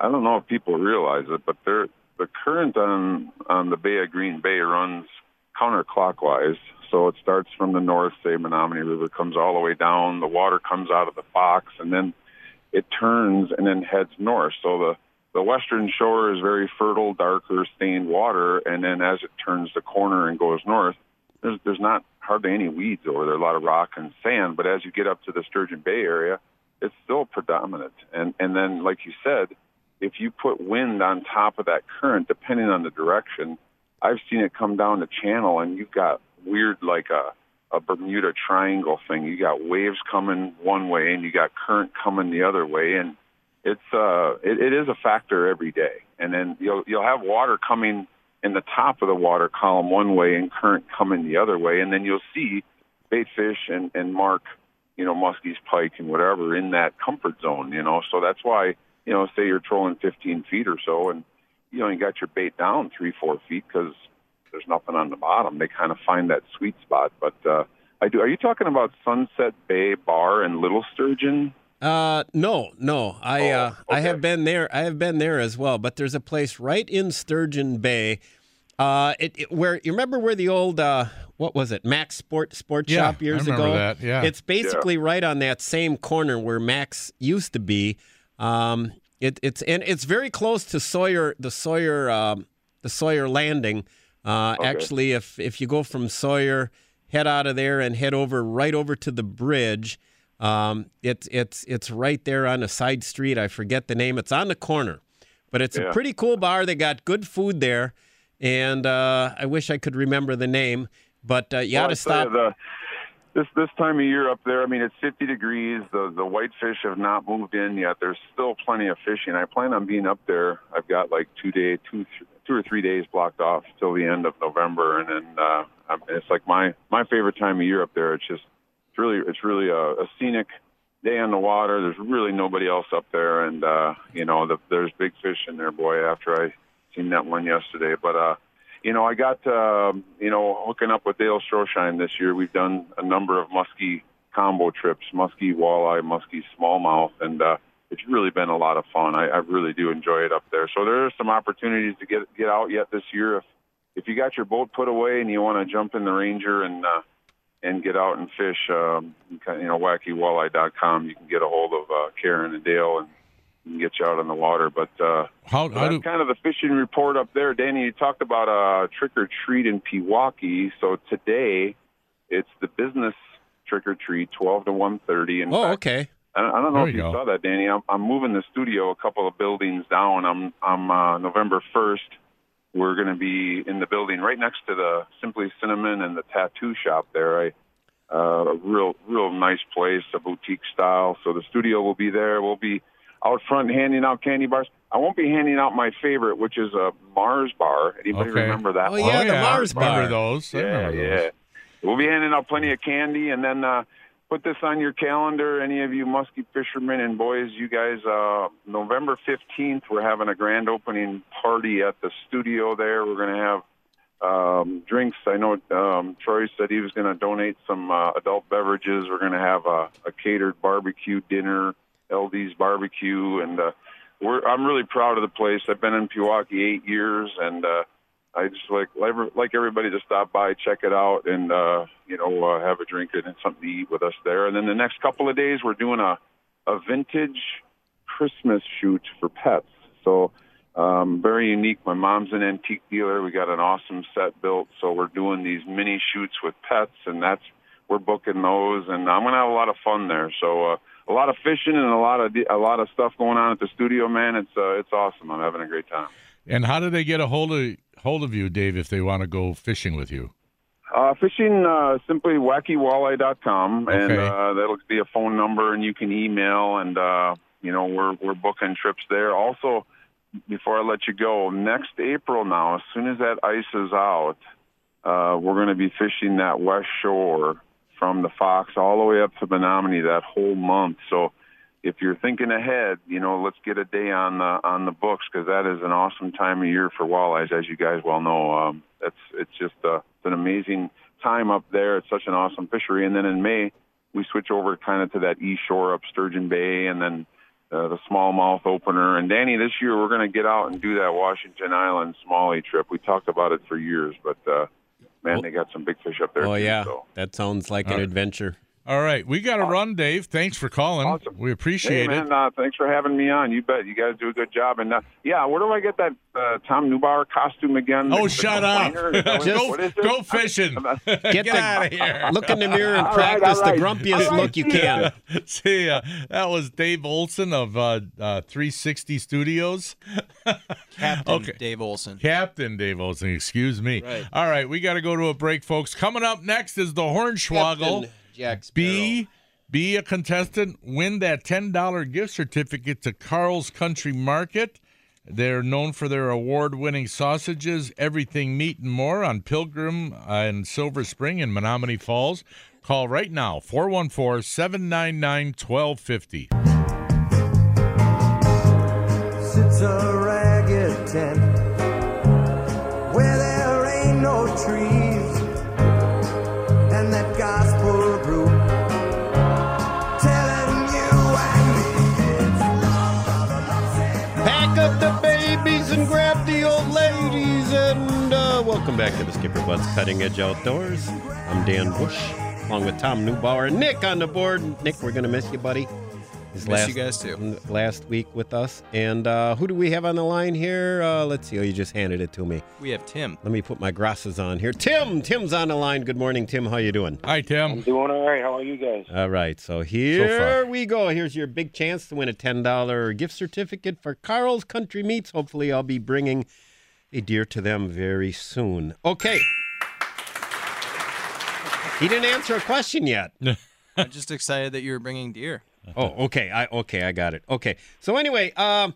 I don't know if people realize it, but there, the current on on the Bay of Green Bay runs counterclockwise. So it starts from the north, say Menominee River comes all the way down. The water comes out of the box, and then it turns and then heads north. So the the western shore is very fertile, darker, stained water, and then as it turns the corner and goes north, there's there's not hardly any weeds over there. A lot of rock and sand, but as you get up to the Sturgeon Bay area, it's still predominant. And and then, like you said, if you put wind on top of that current, depending on the direction, I've seen it come down the channel, and you've got weird like a a Bermuda Triangle thing. You got waves coming one way, and you got current coming the other way, and it's uh it, it is a factor every day. And then you'll you'll have water coming in the top of the water column one way and current coming the other way, and then you'll see bait fish and and mark, you know, muskies, pike, and whatever in that comfort zone. You know, so that's why you know, say you're trolling 15 feet or so, and you know you got your bait down three, four feet because there's nothing on the bottom. They kind of find that sweet spot. But uh, I do. Are you talking about Sunset Bay Bar and Little Sturgeon? Uh, no, no. I Oh, uh, I have been there. I have been there as well. But there's a place right in Sturgeon Bay. Uh, it, it- where you remember where the old uh, what was it, Max Sport Sport Yeah, Shop years I ago? that, yeah. it's basically right on that same corner where Max used to be. Um, it, it's and it's very close to Sawyer, the Sawyer, um, the Sawyer Landing. Uh, Actually, if if you go from Sawyer, head out of there and head over right over to the bridge. Um, it's it's it's right there on a side street. I forget the name. It's on the corner, but it's a pretty cool bar. They got good food there, and uh, I wish I could remember the name. But uh, you Well, tell you, stop. The, this this time of year up there, I mean, it's 50 degrees. The the whitefish have not moved in yet. There's still plenty of fishing. I plan on being up there. I've got like two day, two th- two or three days blocked off till the end of November, and then uh, I'm- it's like my my favorite time of year up there. It's just it's really it's really a, a scenic day on the water. There's really nobody else up there, and uh, you know the, there's big fish in there, boy. After I seen that one yesterday, but uh, you know I got uh, you know hooking up with Dale Stroschein this year. We've done a number of muskie combo trips, muskie walleye, muskie smallmouth, and uh, it's really been a lot of fun. I, I really do enjoy it up there. So there are some opportunities to get get out yet this year if if you got your boat put away and you want to jump in the Ranger and uh, and get out and fish, um, you know, wackywalleye.com. You can get a hold of uh, Karen and Dale and, get you out on the water. But uh, How, how that's do kind of the fishing report up there. Danny, you talked about a trick or treat in Pewaukee. So today, it's the business trick or treat, twelve to one thirty. And Oh, okay. I don't, I don't know There if you you go. saw that, Danny. I'm, I'm moving the studio a couple of buildings down. I'm I'm uh, November first. We're going to be in the building right next to the Simply Cinnamon and the tattoo shop there. I uh, a real real nice place, a boutique style. So the studio will be there. We'll be out front handing out candy bars. I won't be handing out my favorite, which is a Mars bar. Anybody Okay. remember that? Oh, one? yeah, the I Mars remember those. I Yeah, remember yeah. We'll be handing out plenty of candy, and then uh, put this on your calendar. Any of you musky fishermen and boys, you guys, uh, November 15th, we're having a grand opening party at the studio there. We're going to have um, drinks. I know um, Troy said he was going to donate some uh, adult beverages. We're going to have a, a catered barbecue dinner, LD's barbecue, and uh, we're, I'm really proud of the place. I've been in Pewaukee eight years, and uh, I just like like everybody to stop by, check it out, and uh, you know uh, have a drink and something to eat with us there. And then the next couple of days, we're doing a a vintage Christmas shoot for pets. So um, very unique. My mom's an antique dealer. We got an awesome set built, so we're doing these mini shoots with pets, and that's we're booking those, and I'm gonna have a lot of fun there. So. Uh, a lot of fishing and a lot of a lot of stuff going on at the studio, man. It's uh, it's awesome. I'm having a great time. And how do they get a hold of hold of you, Dave, if they want to go fishing with you? Uh, fishing uh, simply wackywalleye.com, and Okay. uh, that'll be a phone number, and you can email, and uh, you know we're we're booking trips there. Also, before I let you go, next April now, as soon as that ice is out, uh, we're going to be fishing that west shore from the Fox all the way up to Menominee that whole month. So if you're thinking ahead, you know, let's get a day on the on the books because that is an awesome time of year for walleyes, as you guys well know. Um, it's it's just uh, it's an amazing time up there. It's such an awesome fishery. And then in May, we switch over kind of to that east shore up Sturgeon Bay, and then uh, the smallmouth opener. And Danny, this year we're going to get out and do that Washington Island smallie trip. We talked about it for years, but uh, man, they got some big fish up there. Oh too, yeah, so. that sounds like an right. adventure. All right, we got to run, Dave. Thanks for calling. Awesome. We appreciate hey, it. Uh, thanks for having me on. You bet. You guys do a good job. And uh, yeah, where do I get that uh, Tom Neubauer costume again? Oh, The- the shut up! complainer? Is that what- go, what is it? go fishing. Get Get the- out of here. Look in the mirror and All right, practice all right. the grumpiest All right, look you see ya. can. See ya. That was Dave Olson of uh, uh, 360 Studios. Captain Okay. Dave Olson. Captain Dave Olson, excuse me. Right. All right, we got to go to a break, folks. Coming up next is the Hornswoggle. Jack Be be a contestant, win that ten dollar gift certificate to Carl's Country Market. They're known for their award winning sausages, everything meat, and more on Pilgrim uh, and Silver Spring in Menomonee Falls. Call right now 414 799 1250. Sits a ragged tent where there ain't no trees, back to the Skipper Bud's Cutting Edge Outdoors. I'm Dan Bush, along with Tom Neubauer and Nick on the board. Nick, we're going to miss you, buddy. His Miss you guys, too. Last week with us. And uh, who do we have on the line here? Uh, let's see. Oh, you just handed it to me. We have Tim. Let me put my grasses on here. Tim! Tim's on the line. Good morning, Tim. How you doing? Hi, Tim. I'm Doing all right. How are you guys? All right, so here we go. Here's your big chance to win a $10 gift certificate for Carl's Country Meats. Hopefully, I'll be bringing a deer to them very soon. Okay. He didn't answer a question yet. I'm just excited that you were bringing deer. Oh, okay. I okay, I got it. Okay. So anyway, um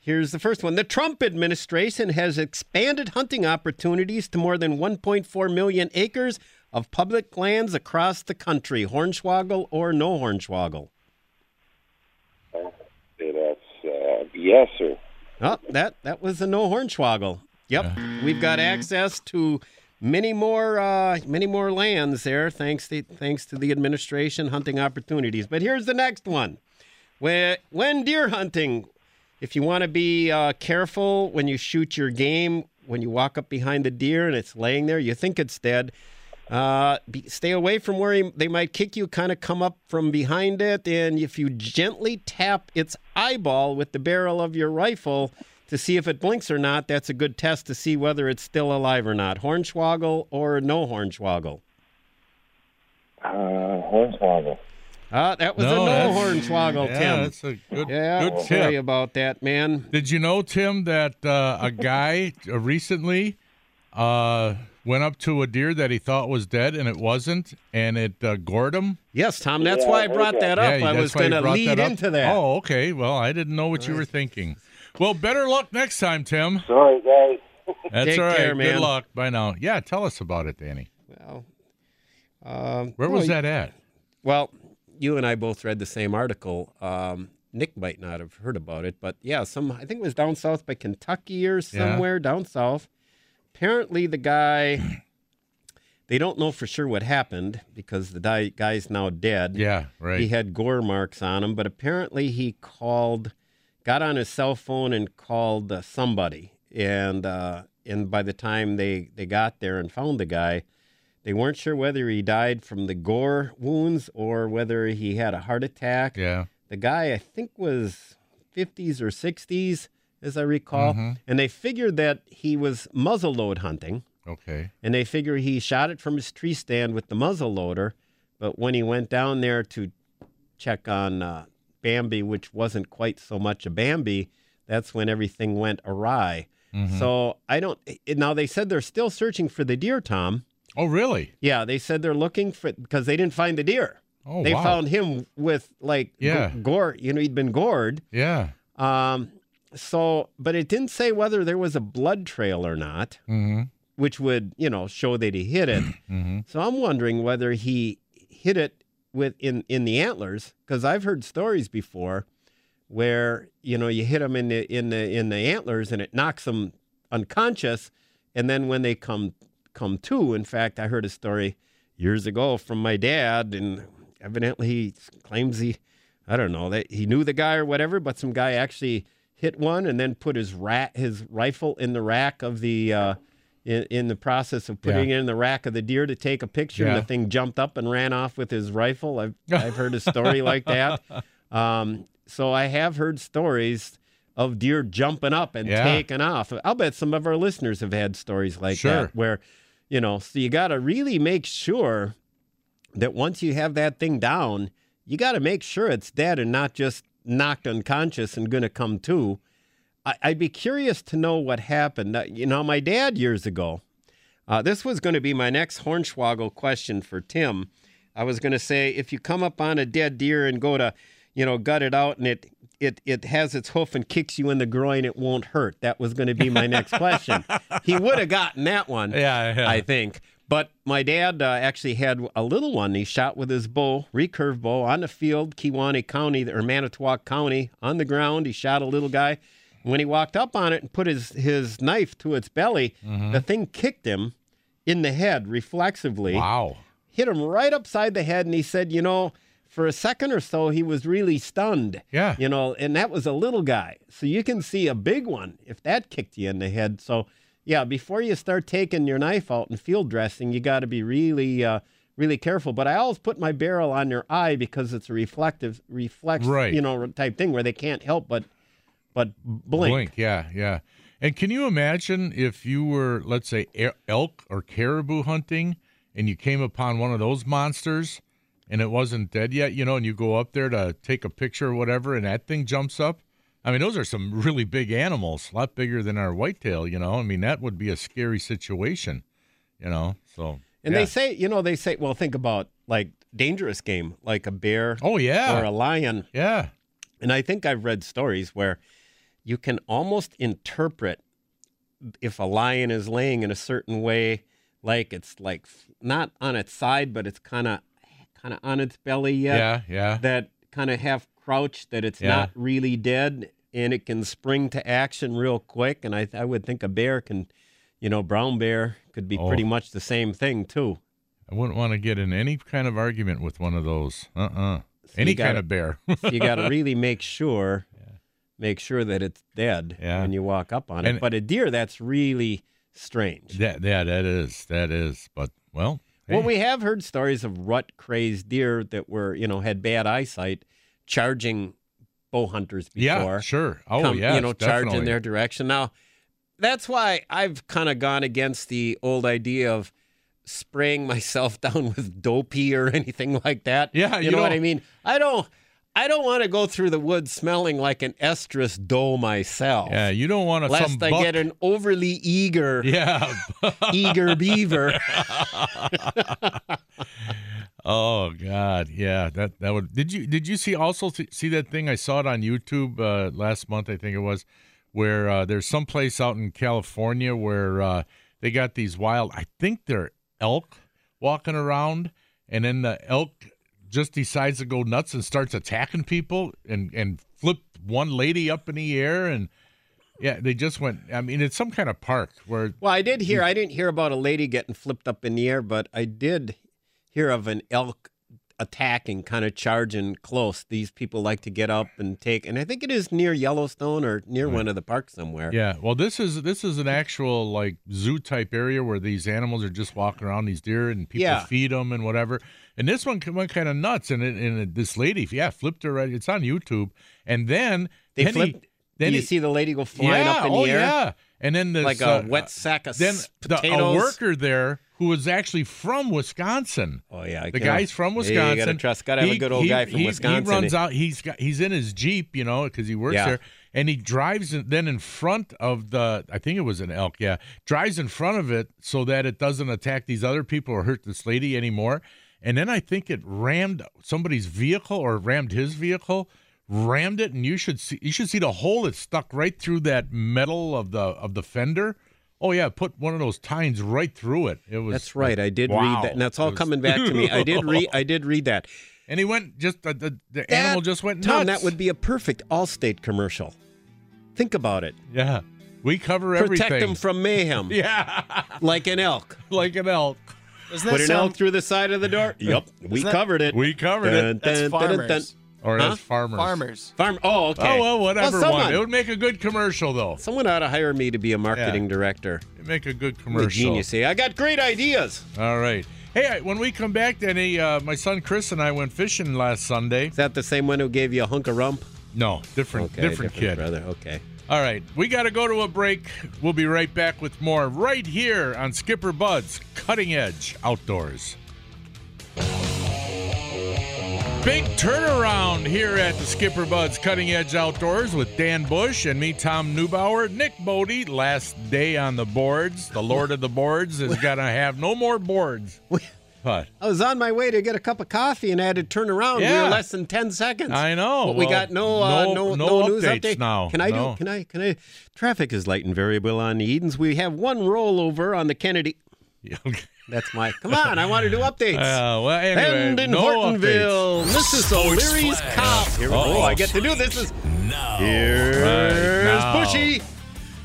here's the first one. The Trump administration has expanded hunting opportunities to more than 1.4 million acres of public lands across the country. Hornswoggle or no hornswoggle? Say that's uh, yes, sir. Oh, that that was a no hornswoggle. Yep, we've got access to many more uh, many more lands there, thanks to thanks to the administration hunting opportunities. But here's the next one: when when deer hunting, if you want to be uh, careful when you shoot your game, when you walk up behind the deer and it's laying there, you think it's dead. Uh, be, stay away from where he, they might kick you. Kind of come up from behind it, and if you gently tap its eyeball with the barrel of your rifle to see if it blinks or not, that's a good test to see whether it's still alive or not. Hornswoggle or no hornswoggle? Uh, hornswoggle. Uh, that was No, a no that's- hornswoggle, yeah, Tim. that's a good- yeah, good sorry tip. about that, man. Did you know, Tim, that uh, a guy uh, recently uh, went up to a deer that he thought was dead and it wasn't, and it uh, gored him? Yes, Tom, that's Yeah, why I I brought that. that up. Yeah, I that's was why you going to brought lead that up. into that. Oh, okay. Well, I didn't know what you were thinking. Well, better luck next time, Tim. Sorry, guys. That's Take all right. care, man. Good luck. Bye now. Yeah, tell us about it, Danny. Well, um, Where well, was that at? Well, you and I both read the same article. Um, Nick might not have heard about it, but yeah, some I think it was down south by Kentucky or somewhere down south. Apparently, the guy they don't know for sure what happened because the di- guy's now dead. Yeah, right. He had gore marks on him, but apparently he called, got on his cell phone and called uh, somebody, and uh, and by the time they they got there and found the guy, they weren't sure whether he died from the gore wounds or whether he had a heart attack. Yeah. The guy, I think, was 50s or 60s, as I recall, Mm-hmm. and they figured that he was muzzleload hunting Okay. and they figure he shot it from his tree stand with the muzzle loader. But when he went down there to check on uh, Bambi, which wasn't quite so much a Bambi, that's when everything went awry. Mm-hmm. So I don't. Now they said they're still searching for the deer, Tom. Oh, really? Yeah, they said they're looking for because they didn't find the deer. Oh, they wow. found him with like Yeah. gore. You know, he'd been gored. Yeah. Um, so, but it didn't say whether there was a blood trail or not Mm-hmm. which would you know show that he hit it. Mm-hmm. So I'm wondering whether he hit it with in in the antlers because I've heard stories before where you know you hit them in the in the in the antlers and it knocks them unconscious, and then when they come come to, in fact, I heard a story years ago from my dad, and evidently he claims he I don't know that he knew the guy or whatever, but some guy actually hit one and then put his rat his rifle in the rack of the. Uh, in, in the process of putting it in the rack of the deer to take a picture, and the thing jumped up and ran off with his rifle. I've I've heard a story like that. Um, so I have heard stories of deer jumping up and Yeah. taking off. I'll bet some of our listeners have had stories like Sure. that where, you know, so you got to really make sure that once you have that thing down, you got to make sure it's dead and not just knocked unconscious and going to come to. I, I'd be curious to know what happened. Uh, You know, my dad years ago, uh, this was going to be my next Hornswoggle question for Tim. I was going to say, if you come up on a dead deer and go to, you know, gut it out and it it it has its hoof and kicks you in the groin, it won't hurt. That was going to be my next question. he would have gotten that one. Yeah, yeah. I think. But my dad uh, actually had a little one. He shot with his bow, recurve bow, on the field, Kewaunee County or Manitowoc County, on the ground. He shot a little guy. When he walked up on it and put his, his knife to its belly, Mm-hmm. the thing kicked him in the head reflexively Wow. hit him right upside the head, and he said, you know, for a second or so, he was really stunned. Yeah. You know, and that was a little guy. So you can see a big one if that kicked you in the head. So, yeah, before you start taking your knife out and field dressing, you got to be really, uh, really careful. But I always put my barrel on your eye because it's a reflective, reflex, Right. you know, type thing where they can't help but, but blink. yeah, yeah. And can you imagine if you were, let's say, elk or caribou hunting, and you came upon one of those monsters, and it wasn't dead yet, you know, and you go up there to take a picture or whatever, and that thing jumps up? I mean, those are some really big animals, a lot bigger than our whitetail, you know. I mean, that would be a scary situation, you know. So, And yeah. they say, you know, they say, well, think about like dangerous game, like a bear oh yeah, or a lion. yeah, And I think I've read stories where you can almost interpret if a lion is laying in a certain way, like it's like not on its side, but it's kind of kind of on its belly yet. yeah, yeah. That kind of half crouched, that it's Yeah. not really dead, and it can spring to action real quick. And I I would think a bear can, you know, brown bear could be Oh. pretty much the same thing too. I wouldn't want to get in any kind of argument with one of those. Uh uh So Any gotta- kind of bear. you got to really make sure make sure that it's dead Yeah. when you walk up on And- it but a deer that's really strange. That yeah, that is that is. But well, well we have heard stories of rut crazed deer that were you know had bad eyesight charging bow hunters before. yeah, sure. Oh come, yeah, you know charge in their direction. Now that's why i've kind of gone against the old idea of spraying myself down with dopey or anything like that. Yeah, you, you know what don't- i mean? I don't I don't want to go through the woods smelling like an estrus doe myself. Yeah, you don't want to lest I buck- get an overly eager, yeah. eager beaver. oh God, yeah. That that would. Did you did you see also th- see that thing? I saw it on YouTube uh, last month. I think it was where uh, there's some place out in California where uh, they got these wild. I think they're elk walking around, and then the elk just decides to go nuts and starts attacking people and and flip one lady up in the air and. Yeah, they just went. I mean, it's some kind of park where Well, I did hear. I didn't hear about a lady getting flipped up in the air, but I did hear of an elk attacking, kind of charging close. These people like to get up and take, and I think it is near Yellowstone or near one of the parks somewhere. Yeah, well, this is this is an actual like zoo type area where these animals are just walking around these deer and people Yeah. feed them and whatever. And this one went kind of nuts, and it, and it, this lady, yeah, flipped her right. It's on YouTube, and then They then he- then you he- see the lady go flying yeah, up in oh the air? yeah, and then this, Like a uh, wet sack of then s- the, a worker there who was actually from Wisconsin. Oh yeah, The guy's from Yeah, Wisconsin. You gotta trust. Gotta have a good old he- guy from he- Wisconsin. He runs out. He's got. He's in his jeep, you know, because he works Yeah. there, and he drives in, then in front of the. I think it was an elk. Yeah, drives in front of it so that it doesn't attack these other people or hurt this lady anymore. And then I think it rammed somebody's vehicle or rammed his vehicle. Rammed it, and you should see. You should see the hole it stuck right through that metal of the of the fender. Oh yeah, put one of those tines right through it. It was. That's right. I did Wow. read that, and that's all was- coming back to me. I did read. I did read that. And he went just the the, the That- animal just went nuts. Tom, nuts. that would be a perfect Allstate commercial. Think about it. yeah. We cover Protect everything. Protect them from mayhem, yeah, like an elk. like an elk. Doesn't Put that an sound, elk through the side of the door. Yep, we that- covered it. We covered Dun, it. that's dun, dun, dun, dun. farmers? Or Huh? that's farmers. Farmers. Farm. Oh, okay. Oh well, whatever Well, one. It would make a good commercial though. someone ought to hire me to be a marketing director. It'd make a good I'm a commercial. genius. eh? I got great ideas. All right. Hey, when we come back, Denny, uh, my son Chris and I went fishing last Sunday. Is that the same one who gave you a hunk of rump? No, different, Okay, different, kid. brother. Okay. All right, we got to go to a break. We'll be right back with more right here on Skipper Bud's Cutting Edge Outdoors. Big turnaround here at the Skipper Bud's Cutting Edge Outdoors with Dan Bush and me, Tom Neubauer. Nick Bodie, last day on the boards. The Lord of the Boards is going to have no more boards. We, What? I was on my way to get a cup of coffee and I had to turn around. We Yeah. were less than ten seconds. I know. But we got no uh, no- no, no news updates update now. Can I No. do? Can I? Can I? Traffic is light and variable on the Edens. We have one rollover on the Kennedy. That's my. Come on, I want to do updates. Uh, well, anyway, and in no Hortonville, updates. Mrs. O'Leary's cop. Here we go. Uh-oh. I get to do this. Is Now. Here's Right now. Bushy.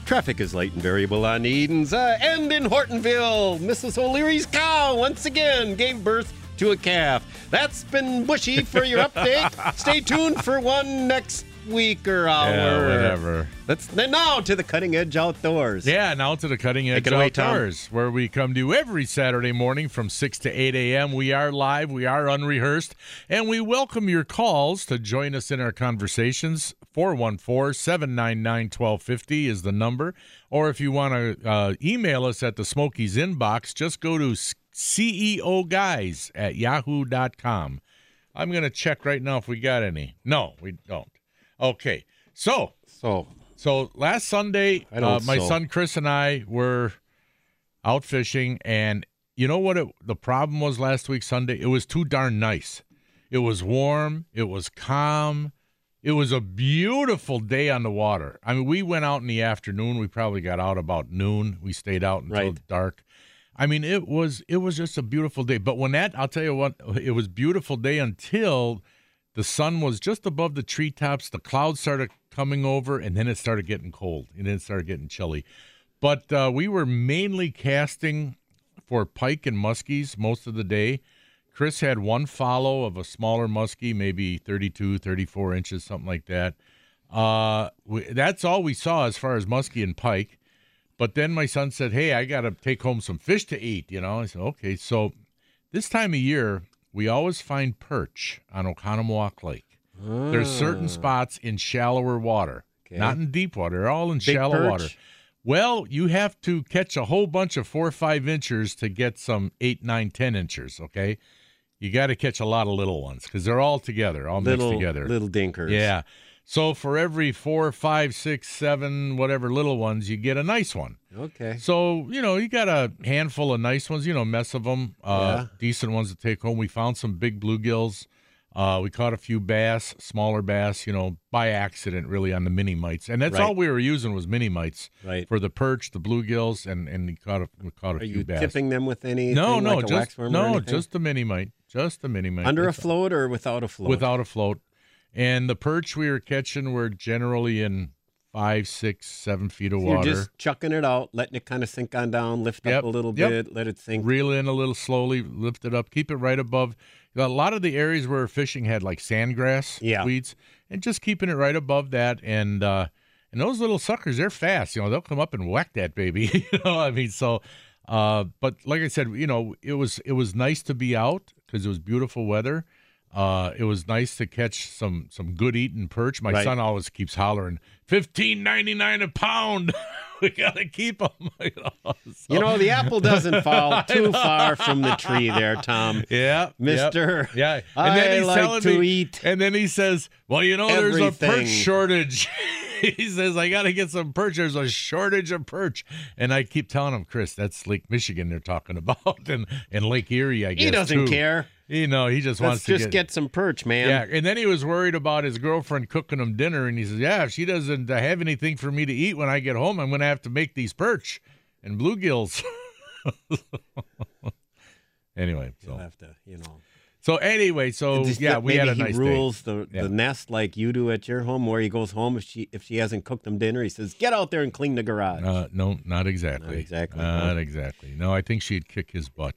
Traffic is light and variable on Edens. Uh, and in Hortonville, Mrs. O'Leary's cow once again gave birth to a calf. That's been Bushy for your update. Stay tuned for one next week or hour. Yeah, whatever. Let's then now to the cutting edge outdoors. Yeah, now to the Cutting Edge away, Tom. Outdoors, where we come to you every Saturday morning from 6 to 8 a.m. We are live, we are unrehearsed, and we welcome your calls to join us in our conversations. 414 799 1250 is the number. Or if you want to uh, email us at the Smokies inbox, just go to CEO Guys at yahoo.com. I'm going to check right now if we got any. No, we don't. Okay. So, So so last Sunday, uh, my so. son Chris and I were out fishing, and you know what? It, the problem was last week Sunday. It was too darn nice. It was warm. It was calm. It was a beautiful day on the water. I mean, we went out in the afternoon. We probably got out about noon. We stayed out until Right. dark. I mean, it was it was just a beautiful day. But when that, I'll tell you what, it was beautiful day until the sun was just above the treetops. The clouds started coming over, and then it started getting cold, and then it started getting chilly. But uh, we were mainly casting for pike and muskies most of the day. Chris had one follow of a smaller muskie, maybe 32, 34 inches, something like that. Uh, we, that's all we saw as far as muskie and pike. But then my son said, "Hey, I got to take home some fish to eat." You know, I said, "Okay." So this time of year, we always find perch on Oconomowoc Lake. There's certain ah. spots in shallower water, Okay. not in deep water. They're all in Big shallow perch? water. Well, you have to catch a whole bunch of four or five inchers to get some eight, nine, ten inchers. Okay, you got to catch a lot of little ones because they're all together, all little mixed together. little dinkers. Yeah. So for every four, five, six, seven, whatever little ones, you get a nice one. Okay. So you know you got a handful of nice ones. You know, mess of them, uh, Yeah. decent ones to take home. We found some big bluegills. Uh, we caught a few bass, smaller bass. You know, by accident, really on the mini mites, and that's Right. all we were using was mini mites Right. for the perch, the bluegills, and and we caught a we caught a Are few you bass. tipping them with any? no, no, like a just no, just the mini mite, just the mini mite. under a all float or without a float. without a float. And the perch we were catching were generally in five, six, seven feet of So you're water. just chucking it out, letting it kind of sink on down, lift Yep, up a little yep. bit, let it sink. Reel in a little slowly, lift it up, keep it right above. A lot of the areas where we're fishing had like sandgrass Yeah. weeds, and just keeping it right above that. And uh, and those little suckers, they're fast. You know, they'll come up and whack that baby. you know, I mean, so. Uh, but like I said, you know, it was it was nice to be out because it was beautiful weather. Uh, it was nice to catch some some good eating perch. My Right. son always keeps hollering, fifteen ninety nine a pound. we gotta keep them. you know, You know, the apple doesn't fall too far from the tree there, Tom. Yeah, Mister. Yeah, I like telling to me, eat and then he says, "Well, you know, there's a perch shortage." he says, "I got to get some perch. There's a shortage of perch." And I keep telling him, "Chris, that's Lake Michigan they're talking about, and and Lake Erie, I guess." He doesn't too. care. You know, he just Let's wants just to get, some perch, man. yeah, and then he was worried about his girlfriend cooking him dinner, and he says, "Yeah, if she doesn't uh, have anything for me to eat when I get home, I'm going to have to make these perch and bluegills." anyway, You'll so have to, you know. so anyway, so Just yeah, we had a nice he rules the, Yeah. the nest like you do at your home, where he goes home if she if she hasn't cooked him dinner, he says, "Get out there and clean the garage." Uh, no, not exactly. Not exactly, Not huh? exactly. No, I think she'd kick his butt.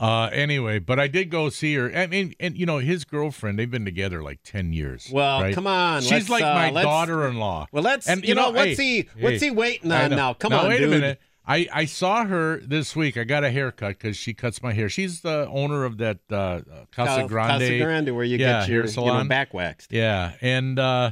Uh, anyway, but I did go see her. I mean, and you know, his girlfriend, they've been together like 10 years. Well, right? come on, She's like uh, my daughter in law. well, let's And, you, you know, know, what's hey, he what's hey, he waiting on now? Come Now, on, wait dude. a minute. I, I saw her this week. I got a haircut because she cuts my hair. She's the owner of that uh, Casa Grande. Casa Grande, where you yeah, get your hair you know, salon. back waxed. Yeah, and uh,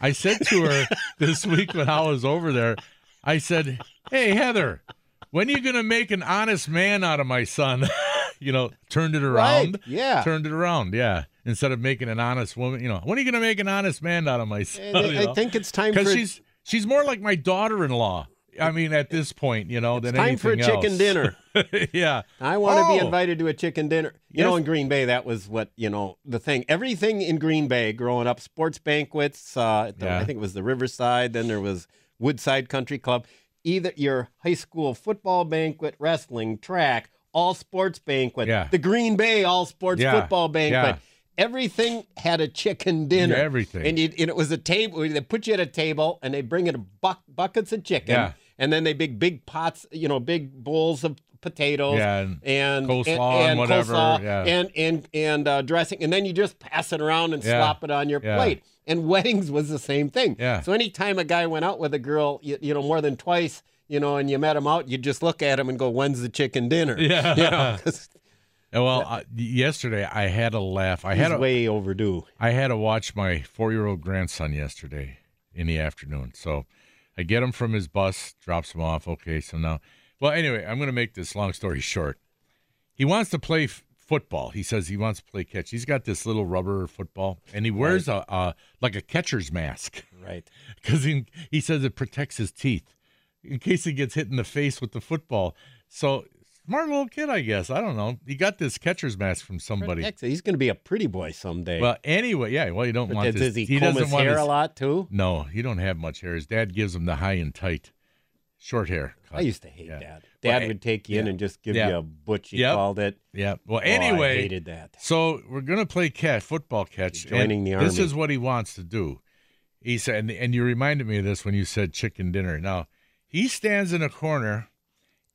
I said to her this week when I was over there, I said, "Hey Heather, when are you gonna make an honest man out of my son?" you know, turned it around. Right, yeah. turned it around. Yeah, instead of making an honest woman, you know, when are you gonna make an honest man out of myself? I, you I know? think it's time because she's she's more like my daughter-in-law. I mean, at this point, you know, than Time for a anything chicken dinner. yeah. I want to be Oh. invited to a chicken dinner. You Yes. know, in Green Bay, that was what you know the thing. Everything in Green Bay growing up, sports banquets. Uh, the- Yeah. I think it was the Riverside. Then there was Woodside Country Club. Either your high school football banquet, wrestling, track, all sports banquet. Yeah. The Green Bay all sports Yeah. football banquet. Everything had a chicken dinner. Everything. And, you, and it was a table. They put you at a table and they bring in buck, buckets of chicken. Yeah. And then they big big pots, you know, big bowls of potatoes Yeah, and and coleslaw and whatever, coleslaw yeah. and and and uh, dressing, and then you just pass it around and Yeah, slop it on your yeah. plate. And weddings was the same thing. Yeah. So anytime a guy went out with a girl, you, you know, more than twice, you know, and you met him out, you just look at him and go, "When's the chicken dinner?" Yeah. You know, Well, uh, yesterday I had a laugh. I had a, way overdue. I had to watch my four-year-old grandson yesterday in the afternoon. So I get him from his bus, drops him off. Okay, so now, well, anyway, I'm going to make this long story short. He wants to play f- football. He says he wants to play catch. He's got this little rubber football, and he wears a, a like a catcher's mask Right. because he he says it protects his teeth in case he gets hit in the face with the football. So smart little kid, I guess. I don't know. He got this catcher's mask from somebody. He's going to be a pretty boy someday. Well, anyway, yeah. Well, you don't want does, this. does he, comb doesn't his want hair his, a lot too? No, he don't have much hair. His dad gives him the high and tight, short hair. I used to hate Yeah. that. Well, Dad eh, would take you in and just give Yeah. you a butch. He Yep. called it. Yeah. Well, Oh, I anyway, hated that. So we're gonna play catch football catch. You're joining the This is what he wants to do. He said, and, and you reminded me of this when you said chicken dinner. Now he stands in a corner,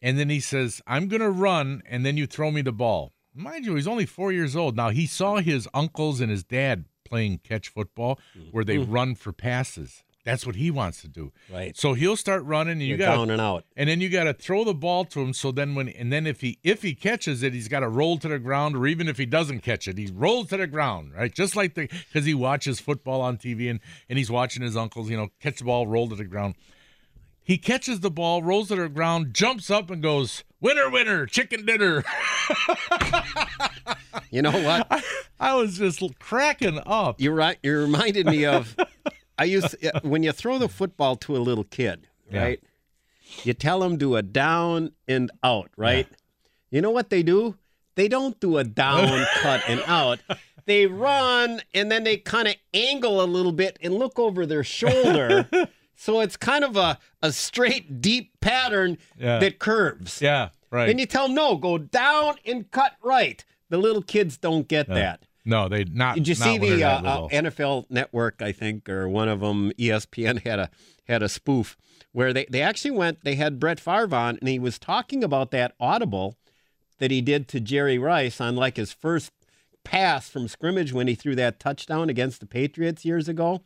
and then he says, "I'm gonna run," and then you throw me the ball. Mind you, he's only four years old. Now he saw his uncles and his dad playing catch football, mm-hmm. where they mm-hmm. run for passes. That's what he wants to do. Right. So he'll start running, and you got down and out. and then you got to throw the ball to him. So then when and then if he if he catches it, he's got to roll to the ground, or even if he doesn't catch it, he rolls to the ground, right? Just like the because he watches football on TV and and he's watching his uncles, you know, catch the ball, roll to the ground. He catches the ball, rolls it to the ground, jumps up, and goes, "Winner, winner, chicken dinner." You know what? I was just cracking up. You're right. You reminded me of. I used uh, when you throw the football to a little kid, Yeah. right? You tell him do a down and out, right? You know what they do? They don't do a down, cut, and out. They run and then they kind of angle a little bit and look over their shoulder. so it's kind of a, a straight, deep pattern Yeah. that curves. Yeah, right. And you tell them, no, go down and cut right. The little kids don't get that. no, they not. Did you not see the uh, uh. NFL Network? I think, or one of them, ESPN had a had a spoof where they they actually went. They had Brett Favre on, and he was talking about that audible that he did to Jerry Rice on like his first pass from scrimmage when he threw that touchdown against the Patriots years ago.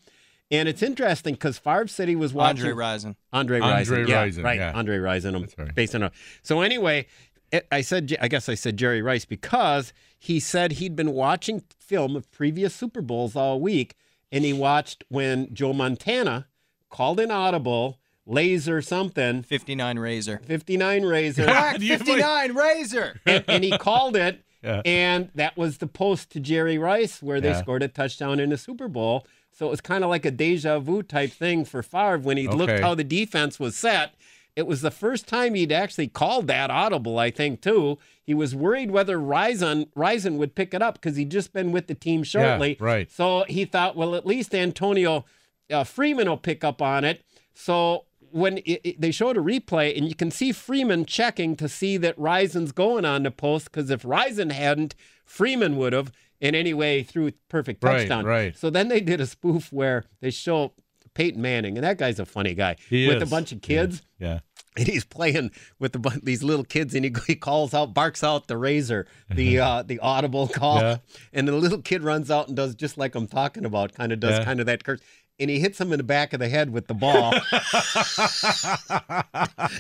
And it's interesting because Favre said he was watching Andre Rison. Andre Andre Yeah, Rison, right. yeah. Andre Rison. I'm right. based on a. So anyway, it, I said I guess I said Jerry Rice because he said he'd been watching film of previous Super Bowls all week, and he watched when Joe Montana called an audible laser something 59 Razor. 59 razor Black Do you- 59 Razor. and, and he called it Yeah. and that was the post to Jerry Rice where they Yeah. scored a touchdown in the Super Bowl. So it was kind of like a deja vu type thing for Favre when he looked how the defense was set. It was the first time he'd actually called that audible, I think, too. He was worried whether Rison, Rison would pick it up because he'd just been with the team shortly. right. So he thought, well, at least Antonio uh, Freeman will pick up on it. So when it, it- they showed a replay, and you can see Freeman checking to see that Rison's going on the post, because if Rison hadn't, Freeman would have. And any way through perfect touchdown. right. right. So then they did a spoof where they show Peyton Manning, and that guy's a funny guy He with a bunch of kids. yeah. And he's playing with the, these little kids, and he, he calls out, barks out the razor, the uh, the audible call, Yeah. and the little kid runs out and does just like I'm talking about, kind of does Yeah. kind of that curse, and he hits him in the back of the head with the ball,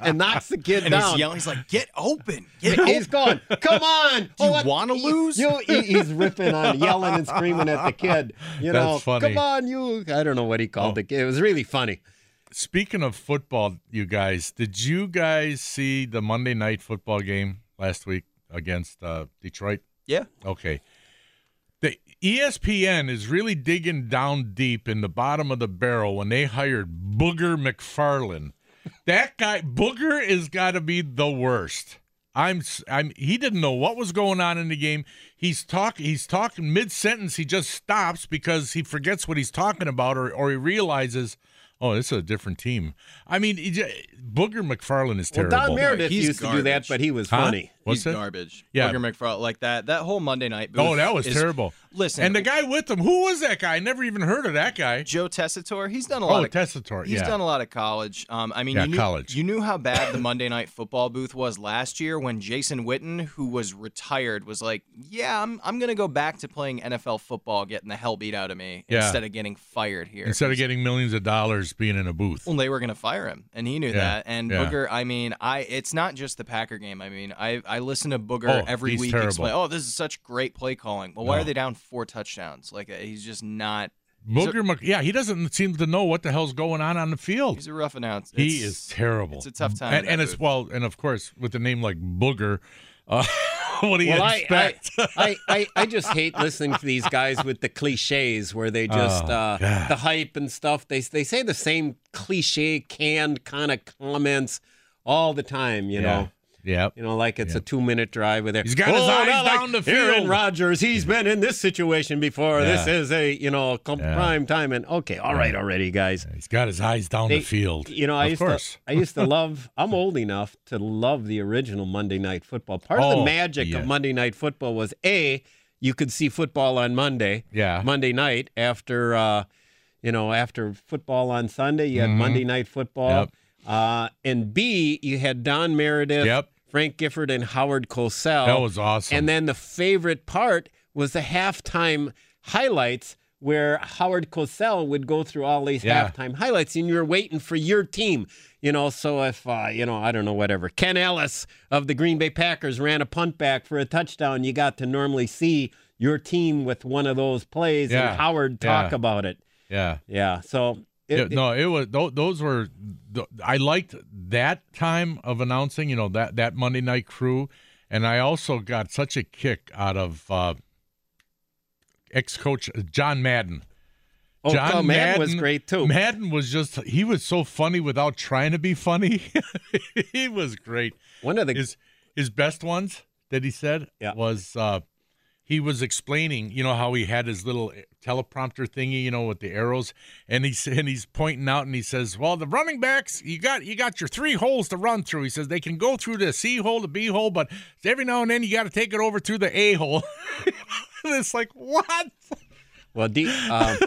and knocks the kid And down. he's yelling, he's like, get open. Get And he's going, come on! Do you wanna lose? You, he- he's ripping on, yelling and screaming at the kid. You know, That's funny. come on, you! I don't know what he called Oh. the kid. It was really funny. Speaking of football, you guys, did you guys see the Monday night football game last week against uh, Detroit? Yeah. Okay. The ESPN is really digging down deep in the bottom of the barrel when they hired Booger McFarland That guy Booger is got to be the worst. I'm s- I'm he didn't know what was going on in the game. He's talk he's talking mid sentence. He just stops because he forgets what he's talking about, or or he realizes, oh, this is a different team. I mean, he Booger McFarland is Well, terrible. Don Meredith He's used to do that, but he was Huh? funny. What's He's that? garbage. Yeah. Booger McFarland, like that. That whole Monday night. Booth Oh, that was is- terrible. Listen, and the guy with him, who was that guy? I never even heard of that guy. Joe Tessitore, he's done a Oh, lot of Tessitore, He's yeah. done a lot of college. Um, I mean, Yeah, you knew, college. You knew how bad the Monday Night Football booth was last year when Jason Witten, who was retired, was like, "Yeah, I'm I'm gonna go back to playing NFL football, getting the hell beat out of me Yeah. instead of getting fired here." Instead of getting millions of dollars being in a booth. Well, they were going to fire him, and he knew that. And. Booger, I mean, I it's not just the Packer game. I mean, I I listen to Booger Oh, every week terrible. explain, "Oh, this is such great play calling." Well, why No. are they down four touchdowns? Like uh, he's just not. he's a- Booger, Mc, yeah, he doesn't seem to know what the hell's going on on the field. He's a rough announcer. He is terrible. It's a tough time. and, and it's well, and of course, with a name like Booger, uh, what do you Well, I, expect? I, I, I, I just hate listening to these guys with the cliches where they just Oh, uh, the hype and stuff. They they say the same cliche canned kind of comments all the time. You know. Yep. You know, like it's a two-minute drive with there. He's got his eyes not like down the Aaron field. Rodgers, he's been in this situation before. This is a you know Yeah. prime time. And okay, all right, already, guys. He's got his eyes down They- the field. You know, I of used course. to I used to love. I'm old enough to love the original Monday Night Football. Part of Oh, the magic yeah. of Monday Night Football was a you could see football on Monday. Yeah. Monday night after uh, you know after football on Sunday, you had Monday Night Football. Mm-hmm. Yep. Uh, and B, you had Don Meredith, Yep. Frank Gifford, and Howard Cosell. That was awesome. And then the favorite part was the halftime highlights where Howard Cosell would go through all these Yeah. halftime highlights and you're waiting for your team. You know, so if, uh, you know, I don't know, whatever, Ken Ellis of the Green Bay Packers ran a punt back for a touchdown, you got to normally see your team with one of those plays Yeah. and Howard talk Yeah. about it. yeah. Yeah. So, it, yeah, no, it was those were. I liked that time of announcing. You know that that Monday night crew, and I also got such a kick out of uh, ex-coach John Madden. oh, John oh, Madden was great too. Madden was just he was so funny without trying to be funny. he was great. One of the His his best ones that he said Yeah. was uh he was explaining, you know, how he had his little teleprompter thingy, you know, with the arrows, and he's and he's pointing out, and he says, "Well, the running backs, you got you got your three holes to run through." He says they can go through the C hole, the B hole, but every now and then you got to take it over to the A hole. it's like what? well, D, um,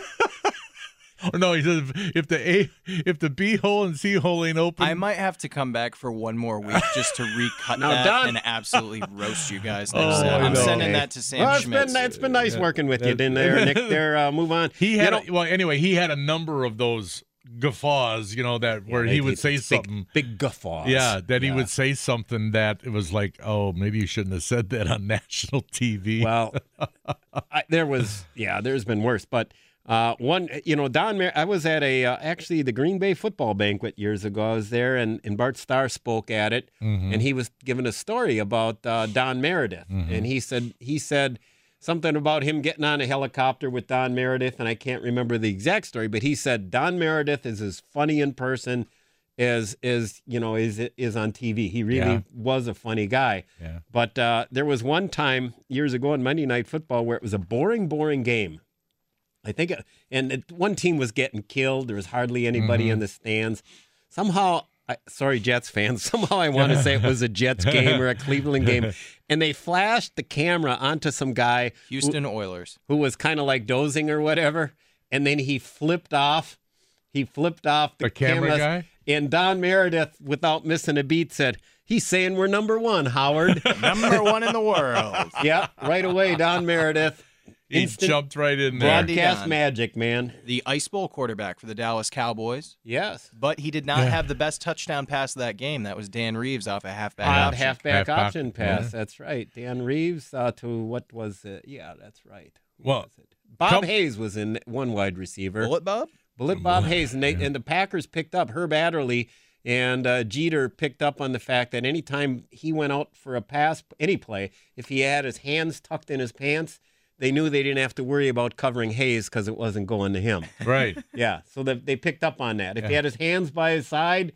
Or no, he says if, if the A, if the B hole and C hole ain't open, I might have to come back for one more week just to recut Now, that Don- and absolutely roast you guys. Oh, next time. I I'm know. sending that to Sam well, it's Schmitz. been, it's been nice working with you, didn't there, Nick? There, uh, move on. He You had know- a, well anyway. He had a number of those guffaws, you know, that where they- he would say big, something. Big guffaws. Yeah, that he would say something that it was like, oh, maybe you shouldn't have said that on national TV. Well, I, there was, yeah, there's been worse. But uh, one, you know, Don, Mer- I was at a, uh, actually, the Green Bay football banquet years ago. I was there, and, and Bart Starr spoke at it, Mm-hmm. and he was giving a story about uh, Don Meredith. And he said, he said, Something about him getting on a helicopter with Don Meredith, and I can't remember the exact story, but he said Don Meredith is as funny in person as as you know is is on TV. He really Yeah. was a funny guy. Yeah. But uh, there was one time years ago in Monday Night Football where it was a boring, boring game. I think, and it, one team was getting killed. There was hardly anybody Mm-hmm. in the stands. Somehow, I, sorry, Jets fans. Somehow, I want to say it was a Jets game or a Cleveland game, and they flashed the camera onto some guy who- Houston Oilers. who was kind of like dozing or whatever, and then he flipped off. He flipped off the, The camera cameras, guy? and Don Meredith, without missing a beat, said, "He's saying we're number one, Howard." Number one in the world. yep, right away, Don Meredith. He Instant jumped right in there. Broad- broadcast Don. magic, man. The Ice Bowl quarterback for the Dallas Cowboys. Yes. But he did not Yeah. have the best touchdown pass of that game. That was Dan Reeves off a halfback Odd option. halfback Halfback, option pass. yeah. That's right. Dan Reeves uh, to what was it? Yeah, that's right. Who Well, was it? Bob come- Hayes was in one wide receiver. Bullet Bob? Bullet Bob Hayes, and, they, and the Packers picked up Herb Adderley and uh, Jeter picked up on the fact that anytime he went out for a pass, any play, if he had his hands tucked in his pants, they knew they didn't have to worry about covering Hayes because it wasn't going to him. Right. yeah, so they, they picked up on that. If he had his hands by his side,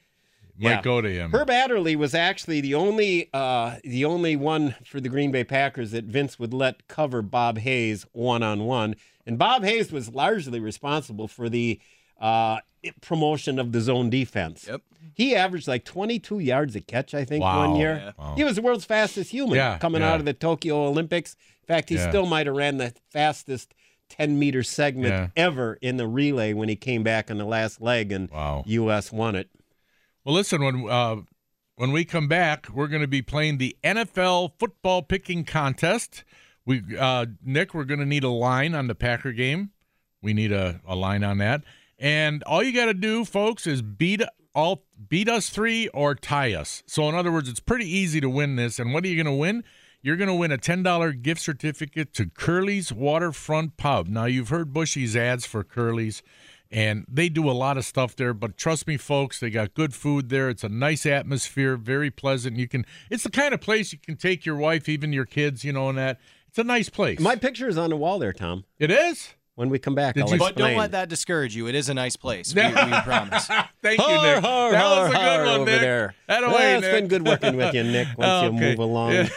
Yeah. might go to him. Herb Adderley was actually the only uh, the only one for the Green Bay Packers that Vince would let cover Bob Hayes one on one, and Bob Hayes was largely responsible for the uh, promotion of the zone defense. Yep. He averaged like 22 yards a catch, I think, Wow. one year. Yeah. Wow. He was the world's fastest human Yeah, coming yeah. out of the Tokyo Olympics. In fact, he Yeah. still might have ran the fastest 10 meter segment Yeah. ever in the relay when he came back on the last leg and Wow. U.S. won it. Well, listen, when uh, when we come back, we're going to be playing the NFL football picking contest. We uh, Nick, we're going to need a line on the Packer game. We need a, a line on that, and all you got to do, folks, is beat all beat us three or tie us. So, in other words, it's pretty easy to win this. And what are you going to win? You're going to win a $10 gift certificate to Curly's Waterfront Pub. Now, you've heard Bushy's ads for Curly's, and they do a lot of stuff there. But trust me, folks, they got good food there. It's a nice atmosphere, very pleasant. You can, it's the kind of place you can take your wife, even your kids, you know, and that. It's a nice place. My picture is on the wall there, Tom. it is? When we come back, Did I'll you- But don't let that discourage you. It is a nice place. We, we promise. Thank you, Nick. har, that was a good one, over Nick. there. That Well, away, it's been good working with you, Nick, once you Okay. move along. Yeah.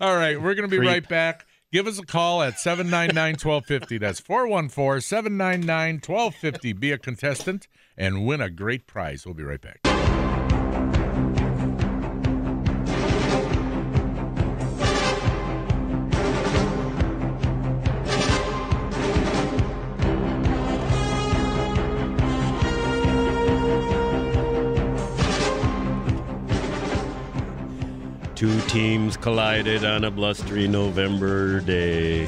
All right, we're going to be Creep. right back. Give us a call at 799-1250. That's 414-799-1250. Be a contestant and win a great prize. We'll be right back. Two teams collided on a blustery November day.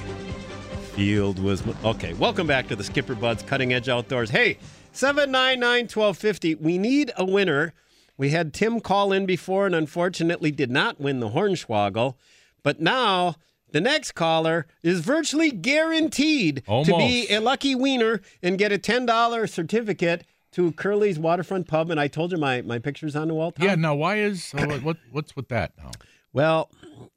Field was okay. Welcome back to the Skipper Bud's Cutting Edge Outdoors. Hey, 799 1250. We need a winner. We had Tim call in before and unfortunately did not win the Hornswoggle. But now the next caller is virtually guaranteed to be a lucky winner and get a $10 certificate to Curly's Waterfront Pub. And I told you my, my picture's on the wall, Tom. Yeah, now why is uh, what, what what's with that now? Well,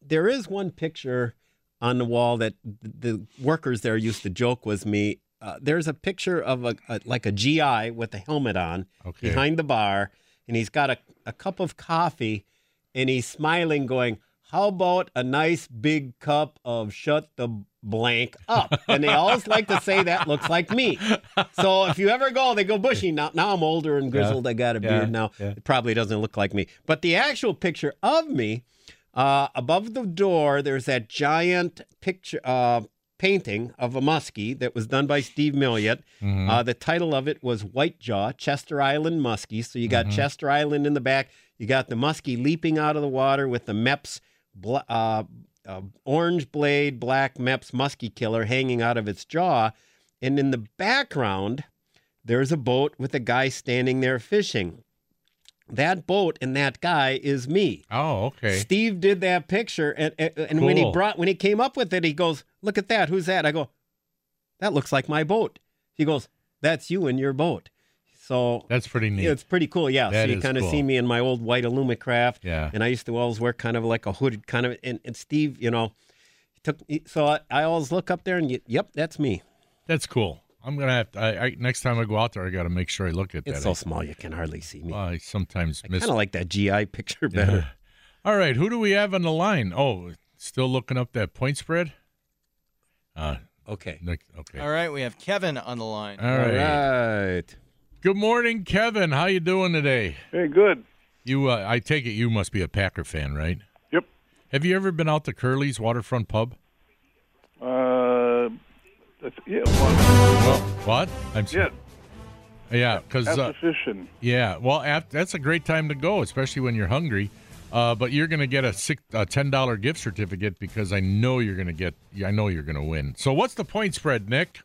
there is one picture on the wall that the workers there used to joke was me. Uh, there's a picture of a, a like a GI with a helmet on Okay. behind the bar, and he's got a, a cup of coffee, and he's smiling, going, "How about a nice big cup of shut the blank up?" And they always like to say that looks like me. So if you ever go, they go bushy. Now, now I'm older and grizzled. I got a Yeah. beard now. Yeah. It probably doesn't look like me. But the actual picture of me uh, above the door, there's that giant picture uh, painting of a muskie that was done by Steve Milliot. Mm-hmm. Uh, the title of it was White Jaw, Chester Island Muskie. So you got Mm-hmm. Chester Island in the back. You got the muskie leaping out of the water with the Mepps bl- uh, orange blade, black Mepps muskie killer hanging out of its jaw. And in the background, there's a boat with a guy standing there fishing. That boat and that guy is me. Oh, okay. Steve did that picture, and and, and when he brought when he came up with it, he goes, "Look at that! Who's that?" I go, "That looks like my boat." He goes, "That's you and your boat." So That's pretty neat. it's pretty cool. Yeah, That so you kind of cool. see me in my old white Alumacraft. Yeah. and I used to always wear kind of like a hooded kind of. And, and Steve, you know, took so I, I always look up there and y- yep, that's me. That's cool. I'm gonna have to. I, I, next time I go out there, I got to make sure I look at It's that. so I, small you can hardly see me. well, I sometimes I miss. kind of like that GI picture better. All right, who do we have on the line? Oh, still looking up that point spread. Uh, Okay. Nick, okay. All right, we have Kevin on the line. All All right. Good morning, Kevin. How you doing today? Hey, good. You, uh, I take it you must be a Packer fan, right? Yep. Have you ever been out to Curly's Waterfront Pub? Uh, that's, yeah, well, What? I'm yeah, Yeah, because uh, yeah, well, that's a great time to go, especially when you're hungry. Uh, but you're going to get a, six, a ten dollar gift certificate because I know you're going to get. I know you're going to win. So what's the point spread, Nick?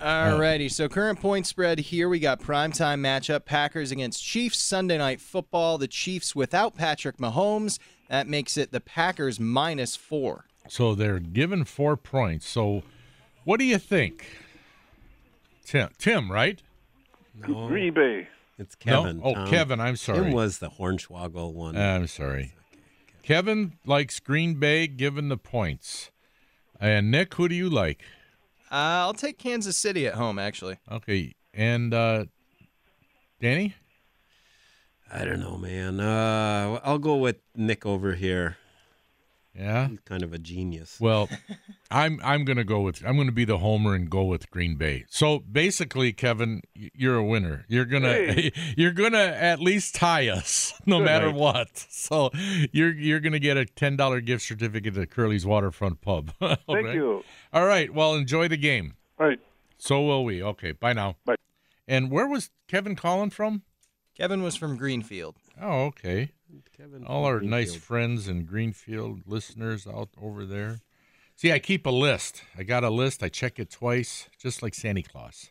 Alrighty, so current point spread here we got primetime matchup Packers against Chiefs Sunday night football. The Chiefs without Patrick Mahomes. That makes it the Packers minus four. So they're given four points. So what do you think, Tim? Tim, right? No, Green Bay. it's Kevin. No? Oh, Tom. Kevin. I'm sorry. Tim was the Hornswoggle one. Ah, I'm sorry. Kevin likes Green Bay given the points. And Nick, who do you like? Uh, I'll take Kansas City at home, actually. Okay. And uh Danny? I don't know, man. Uh, I'll go with Nick over here. Yeah. He's kind of a genius. Well, I'm I'm going to go with I'm going to be the homer and go with Green Bay. So basically, Kevin, you're a winner. You're gonna Hey. you're gonna at least tie us, no Good matter night. what. So you're you're gonna get a ten dollar gift certificate to Curly's Waterfront Pub. Thank Thank you. All right. Well, enjoy the game. All right. So will we. Okay. Bye now. Bye. And where was Kevin calling from? Kevin was from Greenfield. Oh, okay. Kevin All from our nice friends and Greenfield listeners out over there. See, I keep a list. I got a list. I check it twice, just like Santa Claus.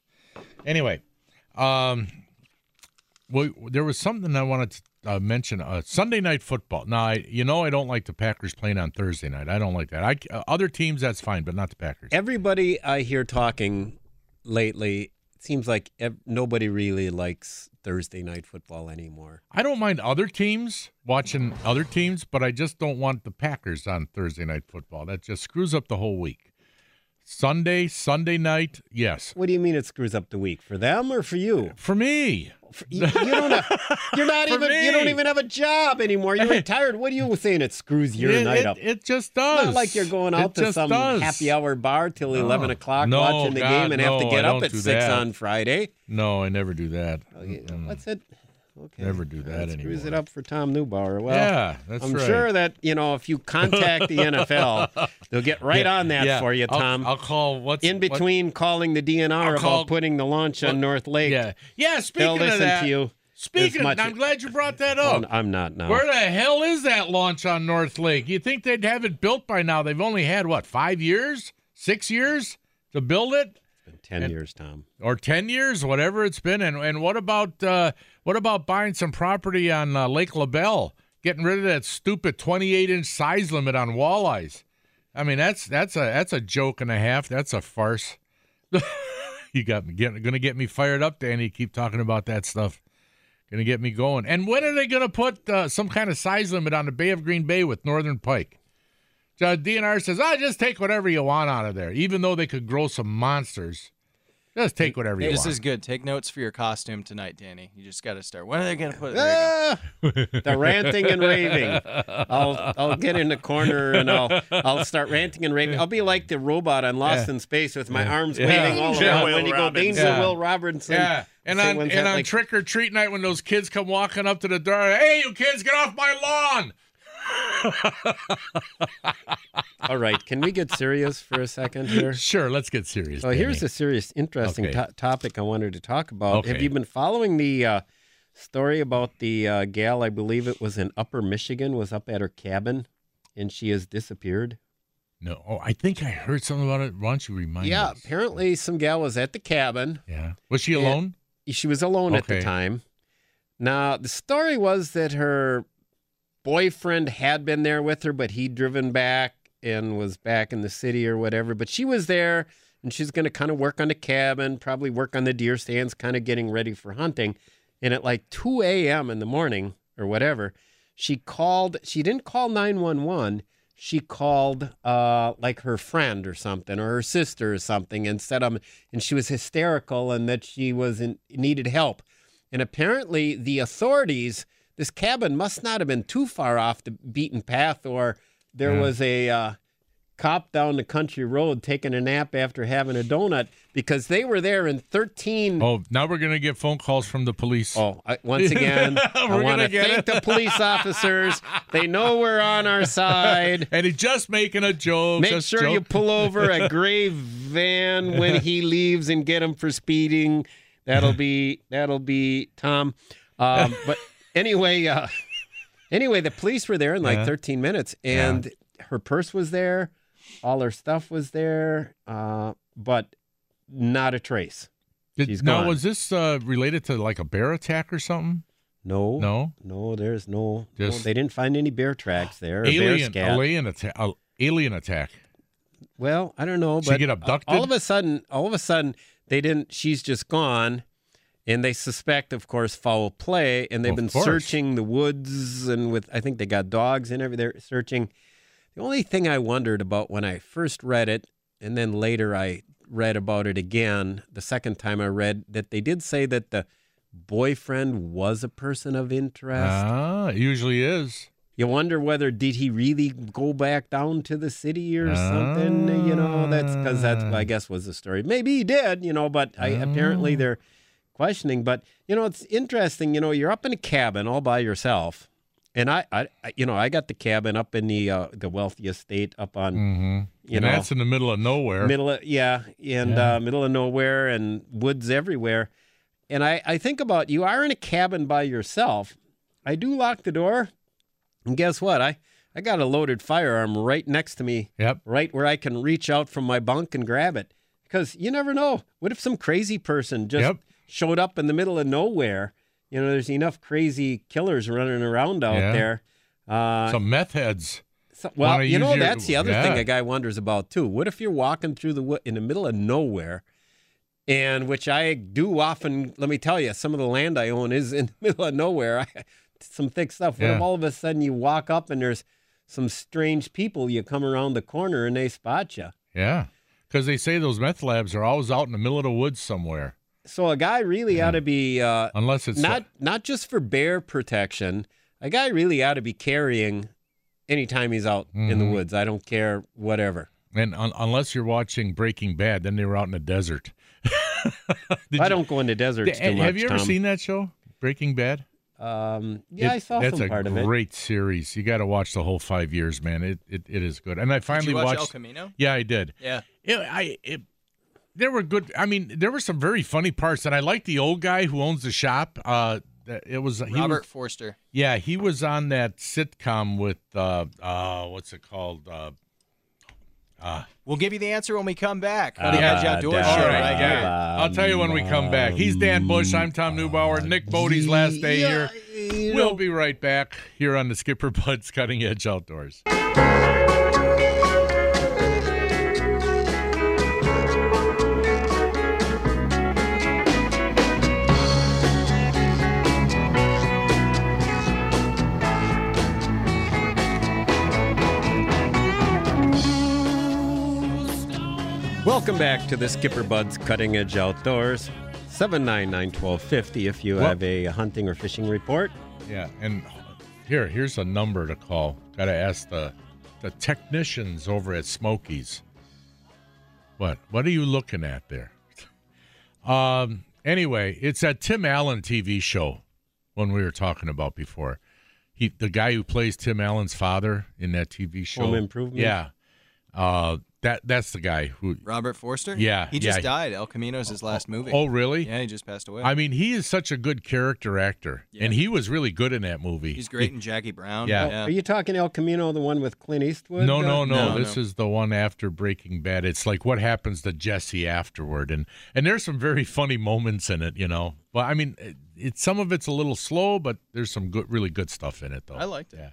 Anyway, um, well, there was something I wanted to uh, mention. Uh, Sunday night football. Now, I, you know, I don't like the Packers playing on Thursday night. I don't like that. I uh, other teams that's fine, but not the Packers. Everybody I hear talking lately, it seems like ev- nobody really likes Thursday night football anymore. I don't mind other teams watching other teams, but I just don't want the Packers on Thursday night football. That just screws up the whole week. Sunday, Sunday night, yes. What do you mean it screws up the week? For them or for you? For me. For- you, you don't have, you're not even you don't even have a job anymore. You're retired. What are you saying it screws your it, night it, up? it just does. Not like you're going out It to some does. happy hour bar till No. 11 o'clock No, watching the God, game and have to get I up at 6 that. on Friday. No, I never do that. What's it? Okay. Never do that screws anymore. it up for Tom Neubauer. Well, Yeah, that's I'm right. sure that, you know, if you contact the NFL, they'll get right Yeah, on that yeah. for you, I'll- Tom. I'll, call what's In what- between calling the DNR I'll about call- putting the launch on what- North Lake. yeah, yeah. Speaking They'll of listen that, to you. speaking, much- I'm glad you brought that up. I'm not now. Where the hell is that launch on North Lake? You think they'd have it built by now? They've only had what five years, six years to build it. Ten and- years, Tom. or 10 years whatever it's been and and what about uh what about buying some property on uh, Lake LaBelle? Getting rid of that stupid 28 inch size limit on walleyes. I mean that's that's a that's a joke and a half. That's a farce. You got me gonna get me fired up Danny. Keep talking about that stuff. Gonna get me going. And when are they gonna put uh, some kind of size limit on the Bay of Green Bay with Northern Pike? DNR says, "I just take whatever you want out of there, even though they could grow some monsters. Just take whatever you This want." is good. Take notes for your costume tonight, Danny. You just got to start. When are they going to put it? There you go. Ah, the ranting and raving. I'll I'll get in the corner and I'll I'll start ranting and raving. I'll be like the robot on Lost Yeah. in Space with my Yeah. arms Yeah. waving all Danger around. Will when you go Danger Yeah. Will Robinson. Yeah. And on and on like- trick or treat night when those kids come walking up to the door, hey, you kids, get off my lawn. All right, can we get serious for a second here? Sure, let's get serious. Well, here's a serious, interesting Okay. to- topic I wanted to talk about. Have you been following the uh, story about the uh, gal? I believe it was in Upper Michigan. Was up at her cabin, and she has disappeared. no. Oh, I think I heard something about it. Why don't you remind me? yeah, apparently some gal was at the cabin. Yeah. Was she alone? She was alone at the time. Now, the story was that her boyfriend had been there with her, but he'd driven back and was back in the city or whatever. But she was there and she's going to kind of work on the cabin, probably work on the deer stands, kind of getting ready for hunting. And at like 2 a.m. in the morning or whatever, she called, she didn't call 911. She called uh, like her friend or something, or her sister or something, and said, um, and she was hysterical and that she was in, needed help. And apparently, the authorities, this cabin must not have been too far off the beaten path, or there Yeah. was a uh, cop down the country road taking a nap after having a donut because they were there in 13. Oh, now we're gonna get phone calls from the police. Oh, I, once again, I want gonna thank it. the police officers. They know we're on our side. And he's just making a joke. Make sure you pull over a gray van when he leaves and get him for speeding. That'll be that'll be Tom. Um, but anyway, uh, anyway, the police were there in like Yeah. 13 minutes, and her purse was there, all her stuff was there, uh, but not a trace. Did- now, was this uh, related to like a bear attack or something? No, No? no. There's no. no, Just- they didn't find any bear tracks there. Alien, alien attack. Alien attack. Well, I don't know, She but get abducted? all of a sudden, all of a sudden, they didn't. She's just gone, and they suspect, of course, foul play, and they've Of been course. searching the woods and with. I think they got dogs and everything. They're searching. The only thing I wondered about when I first read it, and then later I read about it again. The second time I read that they did say that the boyfriend was a person of interest. Ah, it usually is. You wonder whether did he really go back down to the city or something? You know, that's because that's I guess was the story. Maybe he did, you know, but I, apparently they're questioning. But you know, it's interesting. You know, you're up in a cabin all by yourself, and I, I, you know, I got the cabin up in the uh, the wealthy estate up on, Mm-hmm. you and know, that's in the middle of nowhere. middle of yeah, and Yeah. Uh, middle of nowhere and woods everywhere. And I, I think about you are in a cabin by yourself. I do lock the door, and guess what? I I got a loaded firearm right next to me. Yep. Right where I can reach out from my bunk and grab it. Because you never know. What if some crazy person just Yep. Showed up in the middle of nowhere? You know, there's enough crazy killers running around out Yeah. there. Uh, Some meth heads. so- well, you know, your- that's the other thing a guy wonders about too. What if you're walking through the wood in the middle of nowhere, and which I do often. Let me tell you, some of the land I own is in the middle of nowhere. I, some thick stuff. What if all of a sudden you walk up and there's some strange people? You come around the corner and they spot you. Yeah. Because they say those meth labs are always out in the middle of the woods somewhere. So a guy really ought to be uh, Unless it's not not just for bear protection. A guy really ought to be carrying anytime he's out in the Mhm. woods. I don't care, whatever. And un- unless you're watching Breaking Bad, then they were out in the desert. Did I you- don't go into deserts Th- too much. Have you ever Tom. seen that show, Breaking Bad? Um, yeah, It- I saw that's some part of it. a great series. You got to watch the whole five years, man. It, it it is good. And I finally you watch watched El Camino? Yeah, I did. Yeah. It, I it, there were good. I mean, there were some very funny parts, and I like the old guy who owns the shop. Uh, it was he Robert was- Forster. yeah, he was on that sitcom with uh, uh what's it called? Uh, uh, We'll give you the answer when we come back. Uh, the Edge da, Outdoors show all right right, here. yeah. I'll tell you when we come back. He's Dan Bush. I'm Tom Neubauer. Nick Bodie's last day here. We'll be right back here on the Skipper Bud's Cutting Edge Outdoors. Welcome back to the Skipper Bud's Cutting Edge Outdoors. 799 1250 if you Well- have a hunting or fishing report. Yeah, and here, here's a number to call. Got to ask the the technicians over at Smokey's. What? What are you looking at there? Um. Anyway, it's that Tim Allen TV show. When we were talking about before, he the guy who plays Tim Allen's father in that TV show. Home Improvement? Yeah. Uh. That that's the guy who. Robert Forster? Yeah, He just yeah. died. El Camino's his last oh, movie. Oh, really? Yeah, he just passed away. I mean, he is such a good character actor, and he was really good in that movie. He's great in Jackie Brown. Yeah. Are you talking El Camino, the one with Clint Eastwood? No, no, no, No, This no. is the one after Breaking Bad. It's like what happens to Jesse afterward, and and there's some very funny moments in it, you know. But I mean, it, it's some of it's a little slow, but there's some good, really good stuff in it, though. I liked it. Yeah,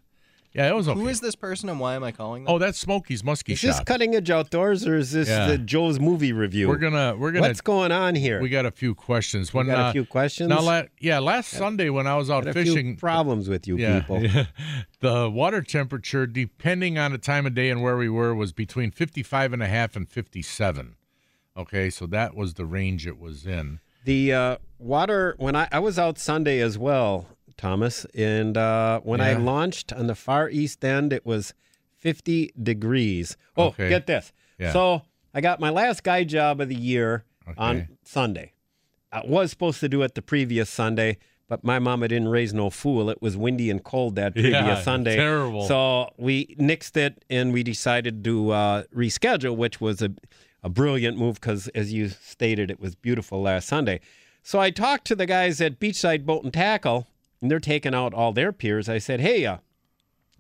yeah, it was okay. Who is this person and why am I calling them? Oh, that's Smokey's Muskie Is this Shop. Cutting Edge Outdoors or is this Yeah. the Joe's movie review? we're gonna, we're gonna. What's going on here? we got a few questions. We When got a uh, few questions. now, la- yeah, last Sunday when I was out Got a few fishing, problems with you yeah, people. yeah. the water temperature, depending on the time of day and where we were, was between 55 and a half and 57. Okay, so that was the range it was in. The uh, water when I, I was out Sunday as well, Thomas, and uh, when I launched on the far east end, it was 50 degrees. Oh, Okay. get this. Yeah. So I got my last guy job of the year on Sunday. I was supposed to do it the previous Sunday, but my mama didn't raise no fool. It was windy and cold that previous Yeah, Sunday. terrible. So we nixed it and we decided to uh, reschedule, which was a, a brilliant move because, as you stated, it was beautiful last Sunday. So I talked to the guys at Beachside Boat and Tackle, and they're taking out all their piers. I said, "Hey, uh,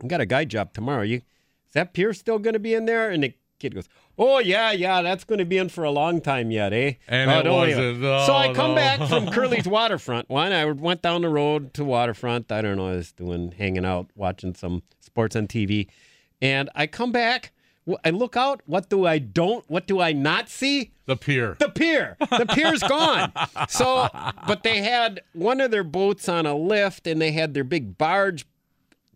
I got a guide job tomorrow. You is that pier still going to be in there?" And the kid goes, "Oh yeah, yeah, that's going to be in for a long time yet, eh?" And "Oh, it wasn't. even." so I Oh, come no. back from Curly's waterfront. One, I went down the road to waterfront. I don't know, I was doing hanging out, watching some sports on TV, and I come back. I look out. What do I don't? What do I not see? The pier. The pier. The pier's gone. So, but they had one of their boats on a lift, and they had their big barge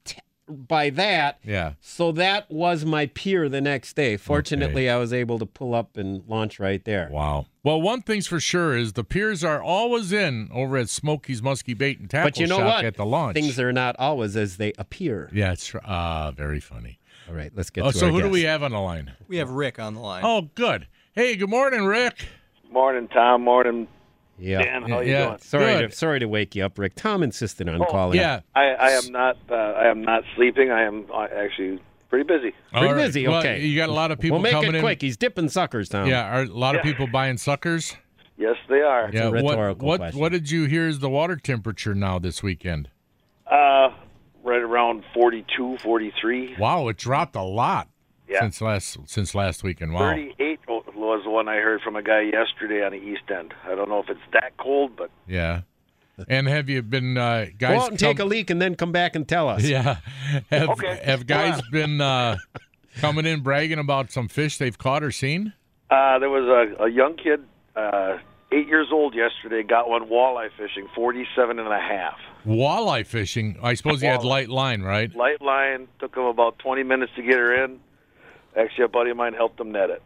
t- by that. Yeah. So that was my pier the next day. Fortunately, I was able to pull up and launch right there. Wow. Well, one thing's for sure is the piers are always in over at Smokey's Muskie Bait and Tackle But you know Shop what? at the launch. Things are not always as they appear. yeah, it's uh, very funny. All right, let's get Oh, to so our who do we have on the line? We have Rick on the line. Oh, good. Hey, good morning, Rick. Morning, Tom. Morning, Yeah. Dan. How you Yeah. doing? Sorry Good. to, sorry to wake you up, Rick. Tom insisted on Oh, calling. Yeah. I, I am not. Uh, I am not sleeping. I am uh, actually pretty busy. All Pretty right. busy. Well, Okay. you got a lot of people We'll make coming it in. quick. He's dipping suckers, Tom. Yeah, are a lot of people buying suckers? Yes, they are. yeah. a what what question. what did you hear is the water temperature now this weekend? Uh, right around 42, 43. Wow, it dropped a lot Yeah. since last since last weekend. Wow. 38 was the one I heard from a guy yesterday on the East End. I don't know if it's that cold, but Yeah. And have you been uh, guys? Go out and take a leak and then come back and tell us. Yeah. Have, Okay. have guys been uh, coming in bragging about some fish they've caught or seen? uh, there was a, a young kid, uh, eight years old yesterday, got one walleye fishing, 47 and a half. Walleye fishing. I suppose you had light line, right? Light line, took him about 20 minutes to get her in. Actually, a buddy of mine helped him net it.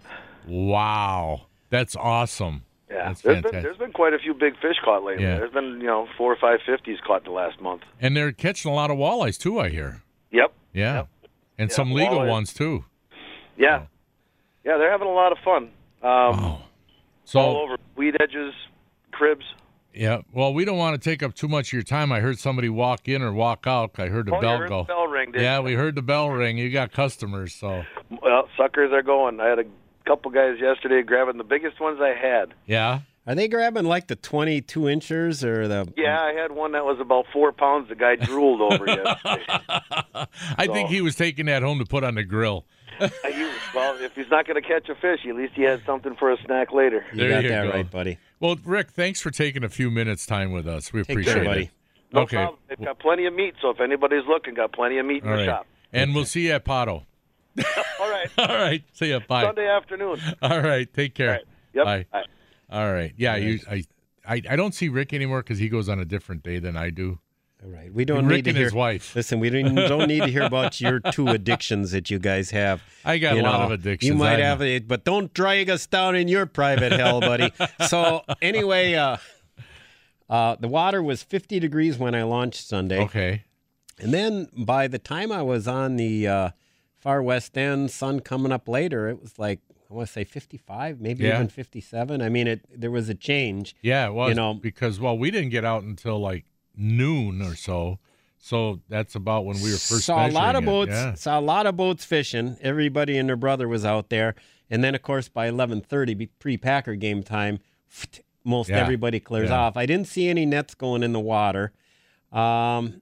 Wow. That's awesome. Yeah, That's there's been, there's been quite a few big fish caught lately. Yeah. There's been you know four or five fifties caught in the last month. And they're catching a lot of walleyes too, I hear. Yep. Yeah. Yep. And Yeah, some legal ones too. Yeah. Yeah, they're having a lot of fun. Um, Wow. So all over weed edges, cribs. Yeah. Well, we don't want to take up too much of your time. I heard somebody walk in or walk out. I heard the Oh, bell heard go. the bell ring, didn't yeah, you? we heard the bell ring. You got customers, so Well, suckers are going. I had a couple guys yesterday grabbing the biggest ones I had. yeah. Are they grabbing like the 22 inches or the? Yeah, I had one that was about four pounds. The guy drooled over yesterday. I think he was taking that home to put on the grill. Well, if he's not going to catch a fish, at least he has something for a snack later. You There got you that go. right, buddy. Well, Rick, thanks for taking a few minutes time with us. We Take appreciate care, it. No okay. problem. They've got plenty of meat, so if anybody's looking, got plenty of meat in All the right. shop. And we'll see you at Pato. All right. All right. See you. Bye. Sunday afternoon. All right. Take care. All right. Yep. Bye. Bye. All right. Yeah. You. I. I, I don't see Rick anymore because he goes on a different day than I do. All right. We don't Rick need to and hear. his wife. Listen, we don't, don't need to hear about your two addictions that you guys have. I got You a lot of addictions. You might I know. have it, but don't drag us down in your private hell, buddy. So anyway, uh, uh, the water was 50 degrees when I launched Sunday. Okay. And then by the time I was on the uh, far west end, sun coming up later, it was like I want to say 55, maybe Yeah. even 57. I mean, it there was a change. Yeah, it was You know- because well, we didn't get out until like noon or so. So that's about when we were first. saw a lot of it, boats. Yeah. Saw a lot of boats fishing. Everybody and their brother was out there. And then, of course, by 11:30, pre-Packer game time, most Yeah. everybody clears Yeah. off. I didn't see any nets going in the water. Um,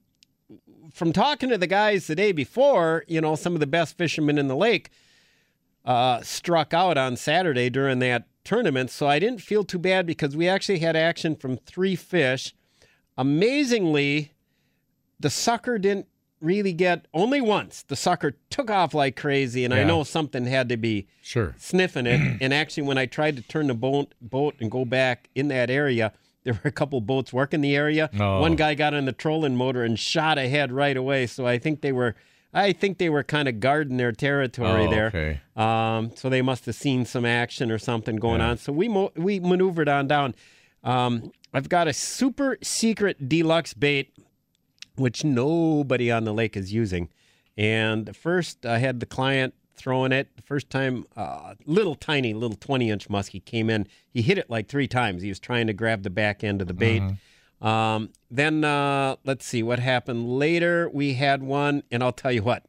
from talking to the guys the day before, you know, some of the best fishermen in the lake uh, struck out on Saturday during that tournament. So I didn't feel too bad because we actually had action from three fish. Amazingly, the sucker didn't really get only once. The sucker took off like crazy, and I know something had to be Sure. sniffing it. and actually, when I tried to turn the boat boat and go back in that area, there were a couple boats working the area. Oh. One guy got on the trolling motor and shot ahead right away. So I think they were. I think they were kind of guarding their territory Oh, there. okay. Um, so they must have seen some action or something going Yeah. on. So we mo- we maneuvered on down. Um, I've got a super secret deluxe bait, which nobody on the lake is using. And first, I had the client throwing it. The first time, uh, little tiny, little 20 inch muskie came in. He hit it like three times. He was trying to grab the back end of the bait. Um, then uh, let's see what happened later. We had one, and I'll tell you what.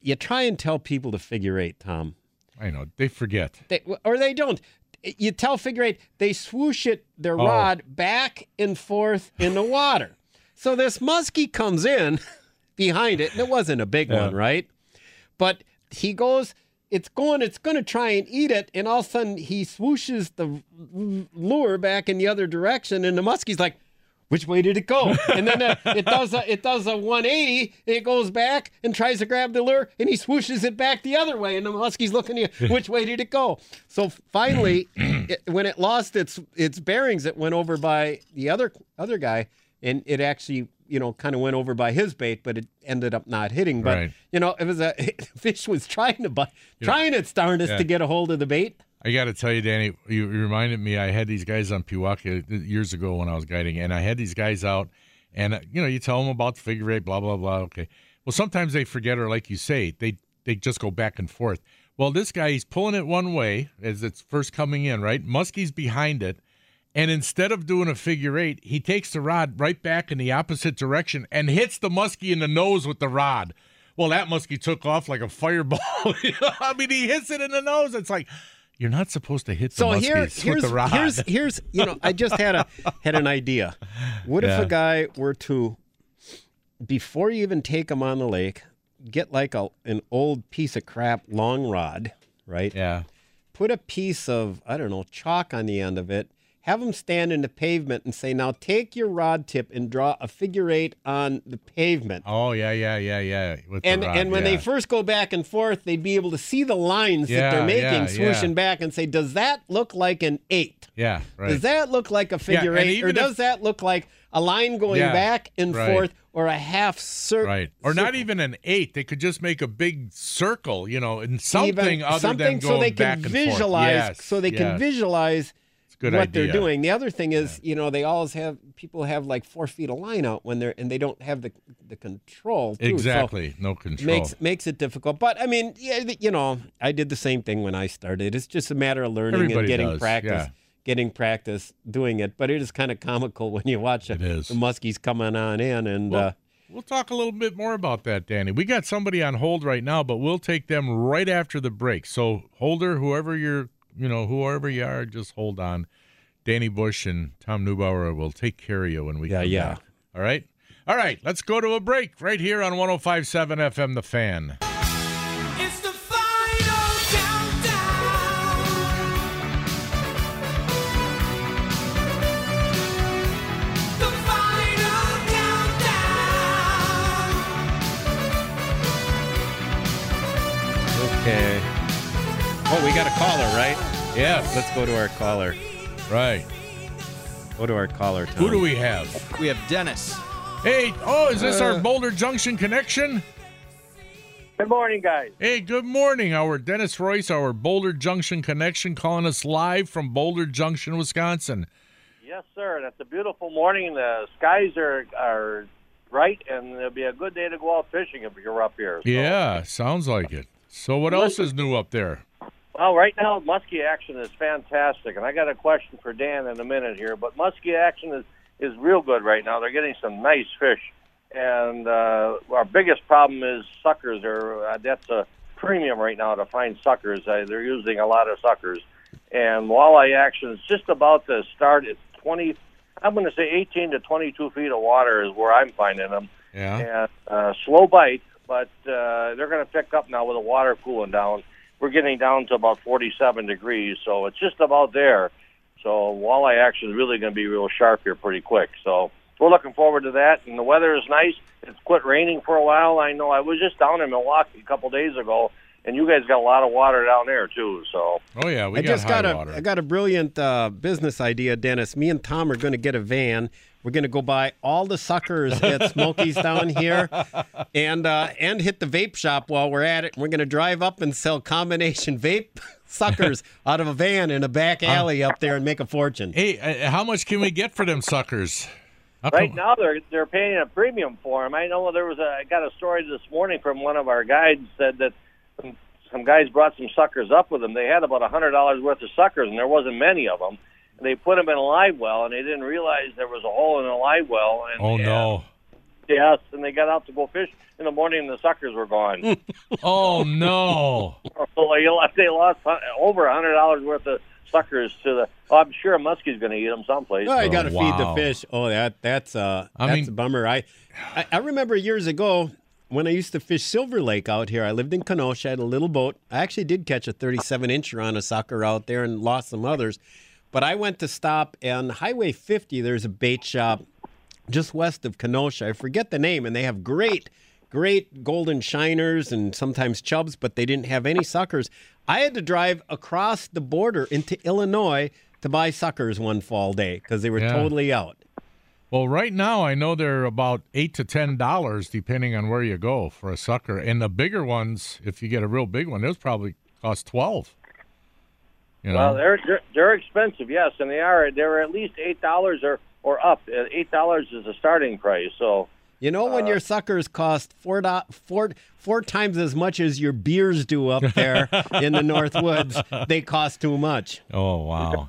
You try and tell people to figure eight, Tom. I know they forget. They, or they don't. You tell figure eight, they swoosh it, their Oh. rod back and forth in the water. So this muskie comes in behind it, and it wasn't a big Yeah. one, right? But he goes, it's going, it's going to try and eat it, and all of a sudden he swooshes the lure back in the other direction, and the muskie's like, which way did it go? And then uh, it does a, it does a 180. It goes back and tries to grab the lure, and he swooshes it back the other way. And the muskie's looking at you, which way did it go? So finally, it, when it lost its its bearings, it went over by the other other guy, and it actually you know, kind of went over by his bait, but it ended up not hitting. But Right. you know, it was a fish was trying to bite, trying its darndest Yeah. to get a hold of the bait. I got to tell you, Danny, you reminded me. I had these guys on Pewaukee years ago when I was guiding, and I had these guys out, and uh, you know, you tell them about the figure eight, blah blah blah. Okay, well, sometimes they forget, or like you say, they they just go back and forth. Well, this guy, he's pulling it one way as it's first coming in, right? Muskie's behind it, and instead of doing a figure eight, he takes the rod right back in the opposite direction and hits the muskie in the nose with the rod. Well, that muskie took off like a fireball. I mean, he hits it in the nose. It's like you're not supposed to hit the So here, with here's the rod. here's here's you know I just had a had an idea. What Yeah. if a guy were to before you even take him on the lake, get like a an old piece of crap long rod, right? Yeah. Put a piece of I don't know chalk on the end of it. Have them stand in the pavement and say, "Now take your rod tip and draw a figure eight on the pavement." oh yeah, yeah, yeah, yeah. With And rod, and when yeah. they first go back and forth, they'd be able to see the lines that they're making yeah, swooshing yeah. back and say, "Does that look like an eight? yeah, right. Does that look like a figure and eight, or if- does that look like a line going Yeah, back and right. forth, or a half circle? Right. Or not even an eight. They could just make a big circle, you know, and something other something than so going they back can and visualize, forth. Yes, so they can visualize It's a good what they're doing. The other thing is, you know, they always have people have like four feet of line out when they're and they don't have the the control. too. So Exactly. no control. makes makes it difficult. But I mean, yeah, you know, I did the same thing when I started. It's just a matter of learning Everybody and getting does, practice, yeah. getting practice doing it. But it is kind of comical when you watch it is. the muskies coming on in and. Well, uh, We'll talk a little bit more about that, Danny. We got somebody on hold right now, but we'll take them right after the break. So, holder, whoever you're, you know, whoever you are, just hold on. Danny Bush and Tom Neubauer will take care of you when we Yeah, yeah. back. All right? All right, let's go to a break right here on 1057 FM The Fan. Oh, we got a caller, right? Yeah. Let's go to our caller. Right. Go to our caller. Tom. Who do we have? We have Dennis. Hey, oh, is this Uh, our Boulder Junction connection? Good morning, guys. Hey, good morning. Our Dennis Royce, our Boulder Junction connection, calling us live from Boulder Junction, Wisconsin. Yes, sir. That's a beautiful morning. The skies are are bright, and it'll be a good day to go out fishing if you're up here. So- Yeah, sounds like it. So, what else is new up there? Well, right now muskie action is fantastic, and I got a question for Dan in a minute here. But muskie action is is real good right now. They're getting some nice fish, and uh, our biggest problem is suckers. Are uh, that's a premium right now to find suckers. Uh, they're using a lot of suckers, and walleye action is just about to start. It's twenty. I'm going to say 18 to 22 feet of water is where I'm finding them Yeah. and uh, slow bite, but uh, they're going to pick up now with the water cooling down. We're getting down to about 47 degrees, so it's just about there. So walleye action is really going to be real sharp here pretty quick. So we're looking forward to that, and the weather is nice. It's quit raining for a while. I know I was just down in Milwaukee a couple days ago, and you guys got a lot of water down there too. So Oh, yeah, we I got just high got a water. I got a brilliant uh, business idea, Dennis. Me and Tom are going to get a van. We're going to go buy all the suckers at Smokey's down here, and uh, and hit the vape shop while we're at it. We're going to drive up and sell combination vape suckers out of a van in a back alley up there and make a fortune. Hey, uh, how much can we get for them suckers? How Right now, they're they're paying a premium for them. I know there was a. I got a story this morning from one of our guides said that some, some guys brought some suckers up with them. They had about a hundred dollars worth of suckers, and there wasn't many of them. And they put them in a live well, and they didn't realize there was a hole in a live well. And Oh, no. Yes, and they got out to go fish in the morning, and the suckers were gone. Oh, no. so they lost, they lost hu- over a hundred dollars worth of suckers to the. Oh, I'm sure a Muskie's going to eat them someplace. Oh, you got to feed the fish. Oh, that that's uh I that's mean- a bummer. I, I I remember years ago when I used to fish Silver Lake out here. I lived in Kenosha. I had a little boat. I actually did catch a 37 incher on a sucker out there and lost some others. But I went to stop on Highway 50. There's a bait shop just west of Kenosha. I forget the name, and they have great, great golden shiners and sometimes chubs, but they didn't have any suckers. I had to drive across the border into Illinois to buy suckers one fall day because they were Yeah. totally out. Well, right now I know they're about eight to ten dollars, depending on where you go for a sucker. And the bigger ones, if you get a real big one, those probably cost twelve. You know? Well, they're, they're they're expensive, yes, and they are. They're at least eight dollars or or up. Uh, Eight dollars is the starting price. So You know when Uh, your suckers cost four, do- four, four times as much as your beers do up there in the North Woods, they cost too much. oh wow.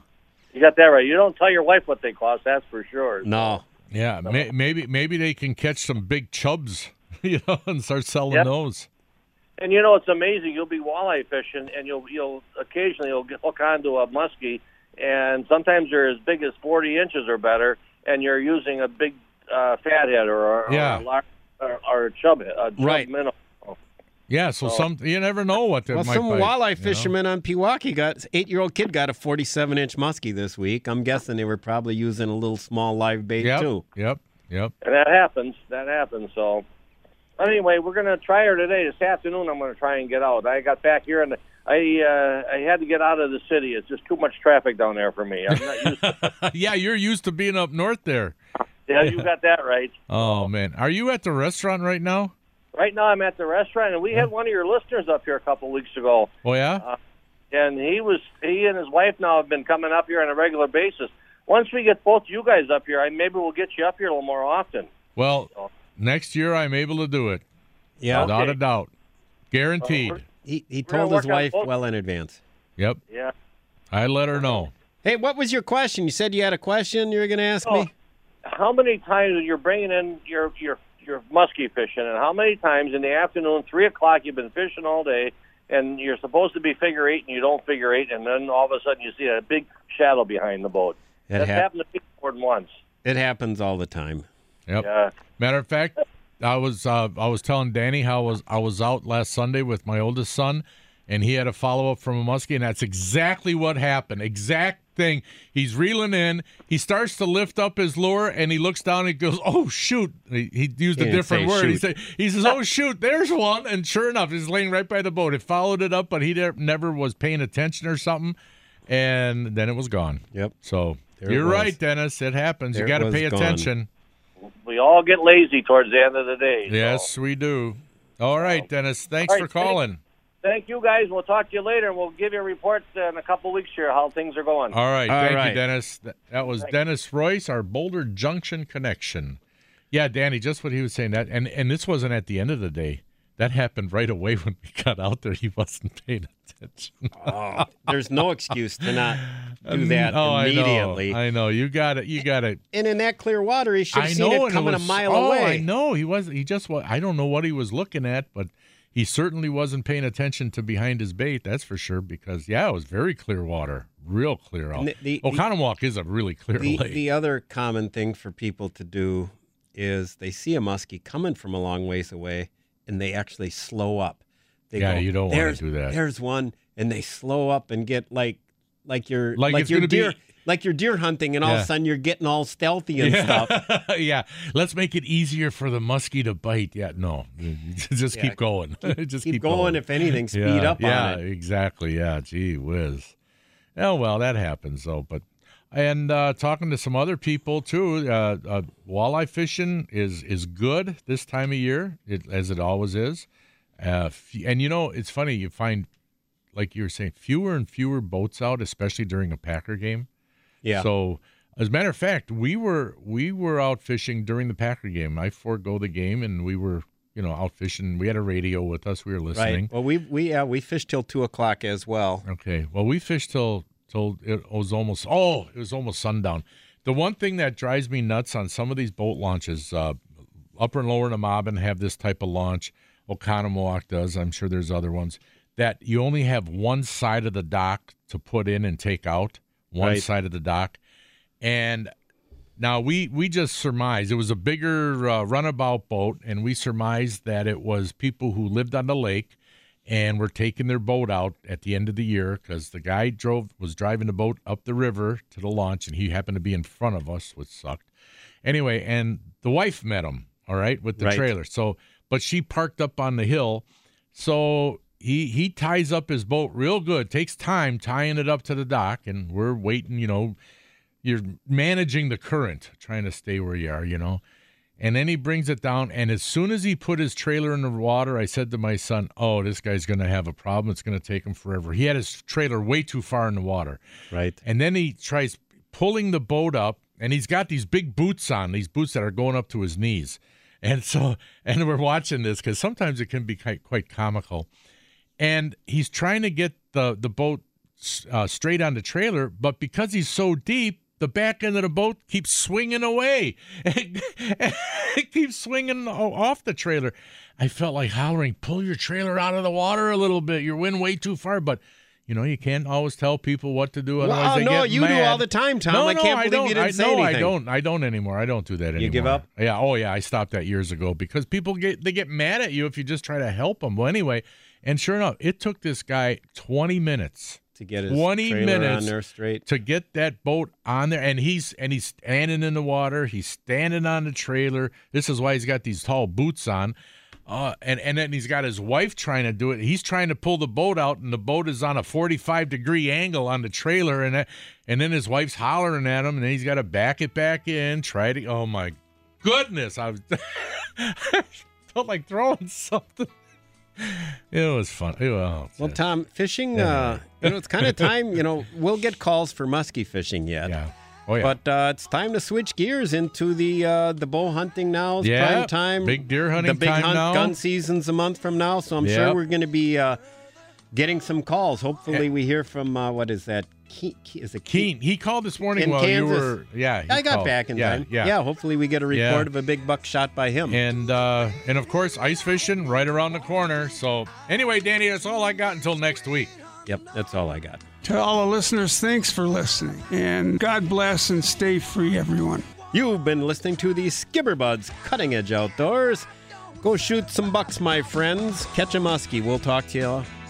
You got that right. You don't tell your wife what they cost. That's for sure. No. Yeah, may, maybe maybe they can catch some big chubs, you know, and start selling Yep. those. And you know it's amazing. You'll be walleye fishing, and you'll you'll occasionally you'll get, hook onto a muskie, and sometimes they're as big as forty inches or better, and you're using a big uh, fathead or, or Yeah. a large, or, or a chub a chub Right. minnow. Yeah, so some you never know what they Well, might some bite, walleye you know? fishermen on Pewaukee got eight-year-old kid got a 47-inch muskie this week. I'm guessing they were probably using a little small live bait Yep, too. yep, yep. And that happens. That happens. So, anyway, we're going to try her today. This afternoon, I'm going to try and get out. I got back here and I uh, I had to get out of the city. It's just too much traffic down there for me. I'm not used. to yeah, you're used to being up north there. Yeah, you got that right. Oh man, are you at the restaurant right now? Right now, I'm at the restaurant, and we had one of your listeners up here a couple weeks ago. Oh yeah. Uh, and he was he and his wife now have been coming up here on a regular basis. Once we get both you guys up here, I maybe we'll get you up here a little more often. Well, next year I'm able to do it. Yeah. without Okay. a doubt, guaranteed. Uh, He he told his wife well in advance. Yep, Yeah. I let her know. Hey, what was your question? You said you had a question you were going to ask Oh, me? How many times you're bringing in your your your muskie fishing, and how many times in the afternoon, three o'clock, you've been fishing all day, and you're supposed to be figure eight, and you don't figure eight, and then all of a sudden you see a big shadow behind the boat. It That's hap- happened to me more than once. It happens all the time. Yep. Yeah. Matter of fact, I was uh, I was telling Danny how I was I was out last Sunday with my oldest son, and he had a follow up from a muskie, and that's exactly what happened. Exact thing. He's reeling in. He starts to lift up his lure, and he looks down. and He goes, "Oh shoot!" He, he used He a different say word. He shoot. said, "He says, oh shoot, there's one," and sure enough, he's laying right by the boat. It followed it up, but he de- never was paying attention or something, and then it was gone. Yep. So There you're right, Dennis. It happens. There you got to was pay gone. attention. We all get lazy towards the end of the day. so. Yes, we do. All right, Dennis. Thanks All for right, thank- calling. Thank you guys. We'll talk to you later, we'll give you a report in a couple weeks here how things are going. All right, All thank right. you, Dennis. That, that was Dennis Royce, our Boulder Junction connection. Yeah, Danny, just what he was saying. That and and this wasn't at the end of the day. That happened right away when we got out there. He wasn't paying attention. Oh, there's no excuse to not do that oh, immediately. I know. I know. You got it. You got it. And in that clear water, he should I have know. seen it and coming was, a mile oh, away. I know. He was. He just was. I don't know what he was looking at, but he certainly wasn't paying attention to behind his bait. That's for sure. Because yeah, it was very clear water, real clear out. The- the- Oconomowoc is a really clear the, lake. the other common thing for people to do is they see a muskie coming from a long ways away and they actually slow up. They Yeah, go, you don't wanna do that." There's one, and they slow up and get like like you're Like like, you're gonna be- deer like you're deer hunting, and all of a sudden you're getting all stealthy and yeah. stuff. yeah. Let's make it easier for the muskie to bite. Yeah, no. Just Yeah. keep going. Just keep keep, going, if anything, speed yeah, up on yeah, exactly. Yeah, gee whiz. Oh well, that happens though. But and uh, talking to some other people too, uh, uh, walleye fishing is is good this time of year, it, as it always is. Uh, f- and you know, it's funny you find, like you were saying, fewer and fewer boats out, especially during a Packer game. Yeah. So, as a matter of fact, we were we were out fishing during the Packer game. I forego the game, and we were you know out fishing. We had a radio with us. We were listening. Right. Well, we we yeah we fished till two o'clock as well. Okay. Well, we fished till till it was almost oh it was almost sundown. The one thing that drives me nuts on some of these boat launches, uh, Upper and Lower Nemahbin have this type of launch. Oconomowoc does. I'm sure there's other ones that you only have one side of the dock to put in and take out. One Right. side of the dock, and now we we just surmised it was a bigger uh, runabout boat, and we surmised that it was people who lived on the lake and were taking their boat out at the end of the year because the guy drove was driving the boat up the river to the launch, and he happened to be in front of us, which sucked. Anyway, and the wife met him, all right, with the Right. trailer. So, but she parked up on the hill, so he he ties up his boat real good. Takes time tying it up to the dock, and we're waiting, you know you're managing the current, trying to stay where you are, you know. And then he brings it down, and as soon as he put his trailer in the water, I said to my son, "Oh, this guy's going to have a problem. It's going to take him forever." He had his trailer way too far in the water, Right. and then he tries pulling the boat up, and he's got these big boots on, these boots that are going up to his knees. And so, and we're watching this because sometimes it can be quite, quite comical. And he's trying to get the the boat uh, straight on the trailer, but because he's so deep, the back end of the boat keeps swinging away. it keeps swinging off the trailer. I felt like hollering, "Pull your trailer out of the water a little bit. You're in way too far." But you know, you can't always tell people what to do. Otherwise, Well, they no, get you do all the time, Tom. No, I no, can't I believe don't. you didn't I, say no, I don't. I don't anymore. I don't do that anymore. You give up? Yeah. Oh, yeah. I stopped that years ago because people get they get mad at you if you just try to help them. Well, anyway, and sure enough, it took this guy twenty minutes To get his 20 trailer minutes on there straight. to get that boat on there. And he's and he's standing in the water. He's standing on the trailer. This is why he's got these tall boots on. Uh, and and then he's got his wife trying to do it. He's trying to pull the boat out and the boat is on a 45 degree angle on the trailer and that, and then his wife's hollering at him and then he's got to back it back in try to oh my goodness i was I felt like throwing something it was fun it was, Well, Tom, fishing, Yeah. uh, you know, it's kind of time, you know, we'll get calls for muskie fishing yet. Yeah. Oh, yeah. But uh, it's time to switch gears into the uh, the bow hunting now. It's Yeah, prime time. big deer hunting The big time hunt now. gun season's a month from now, so I'm Yep. sure we're going to be uh, getting some calls. Hopefully, we hear from, uh, what is that? Ke- Ke- is it Keen. He called this morning In while Kansas. you were. Yeah, he I got called. back in yeah, time. Yeah, hopefully we get a report Yeah. of a big buck shot by him. And uh, and of course, ice fishing right around the corner. So anyway, Danny, that's all I got until next week. Yep, that's all I got. To all the listeners, thanks for listening. And God bless and stay free, everyone. You've been listening to the Skipper Bud's Cutting Edge Outdoors. Go shoot some bucks, my friends. Catch a muskie. We'll talk to you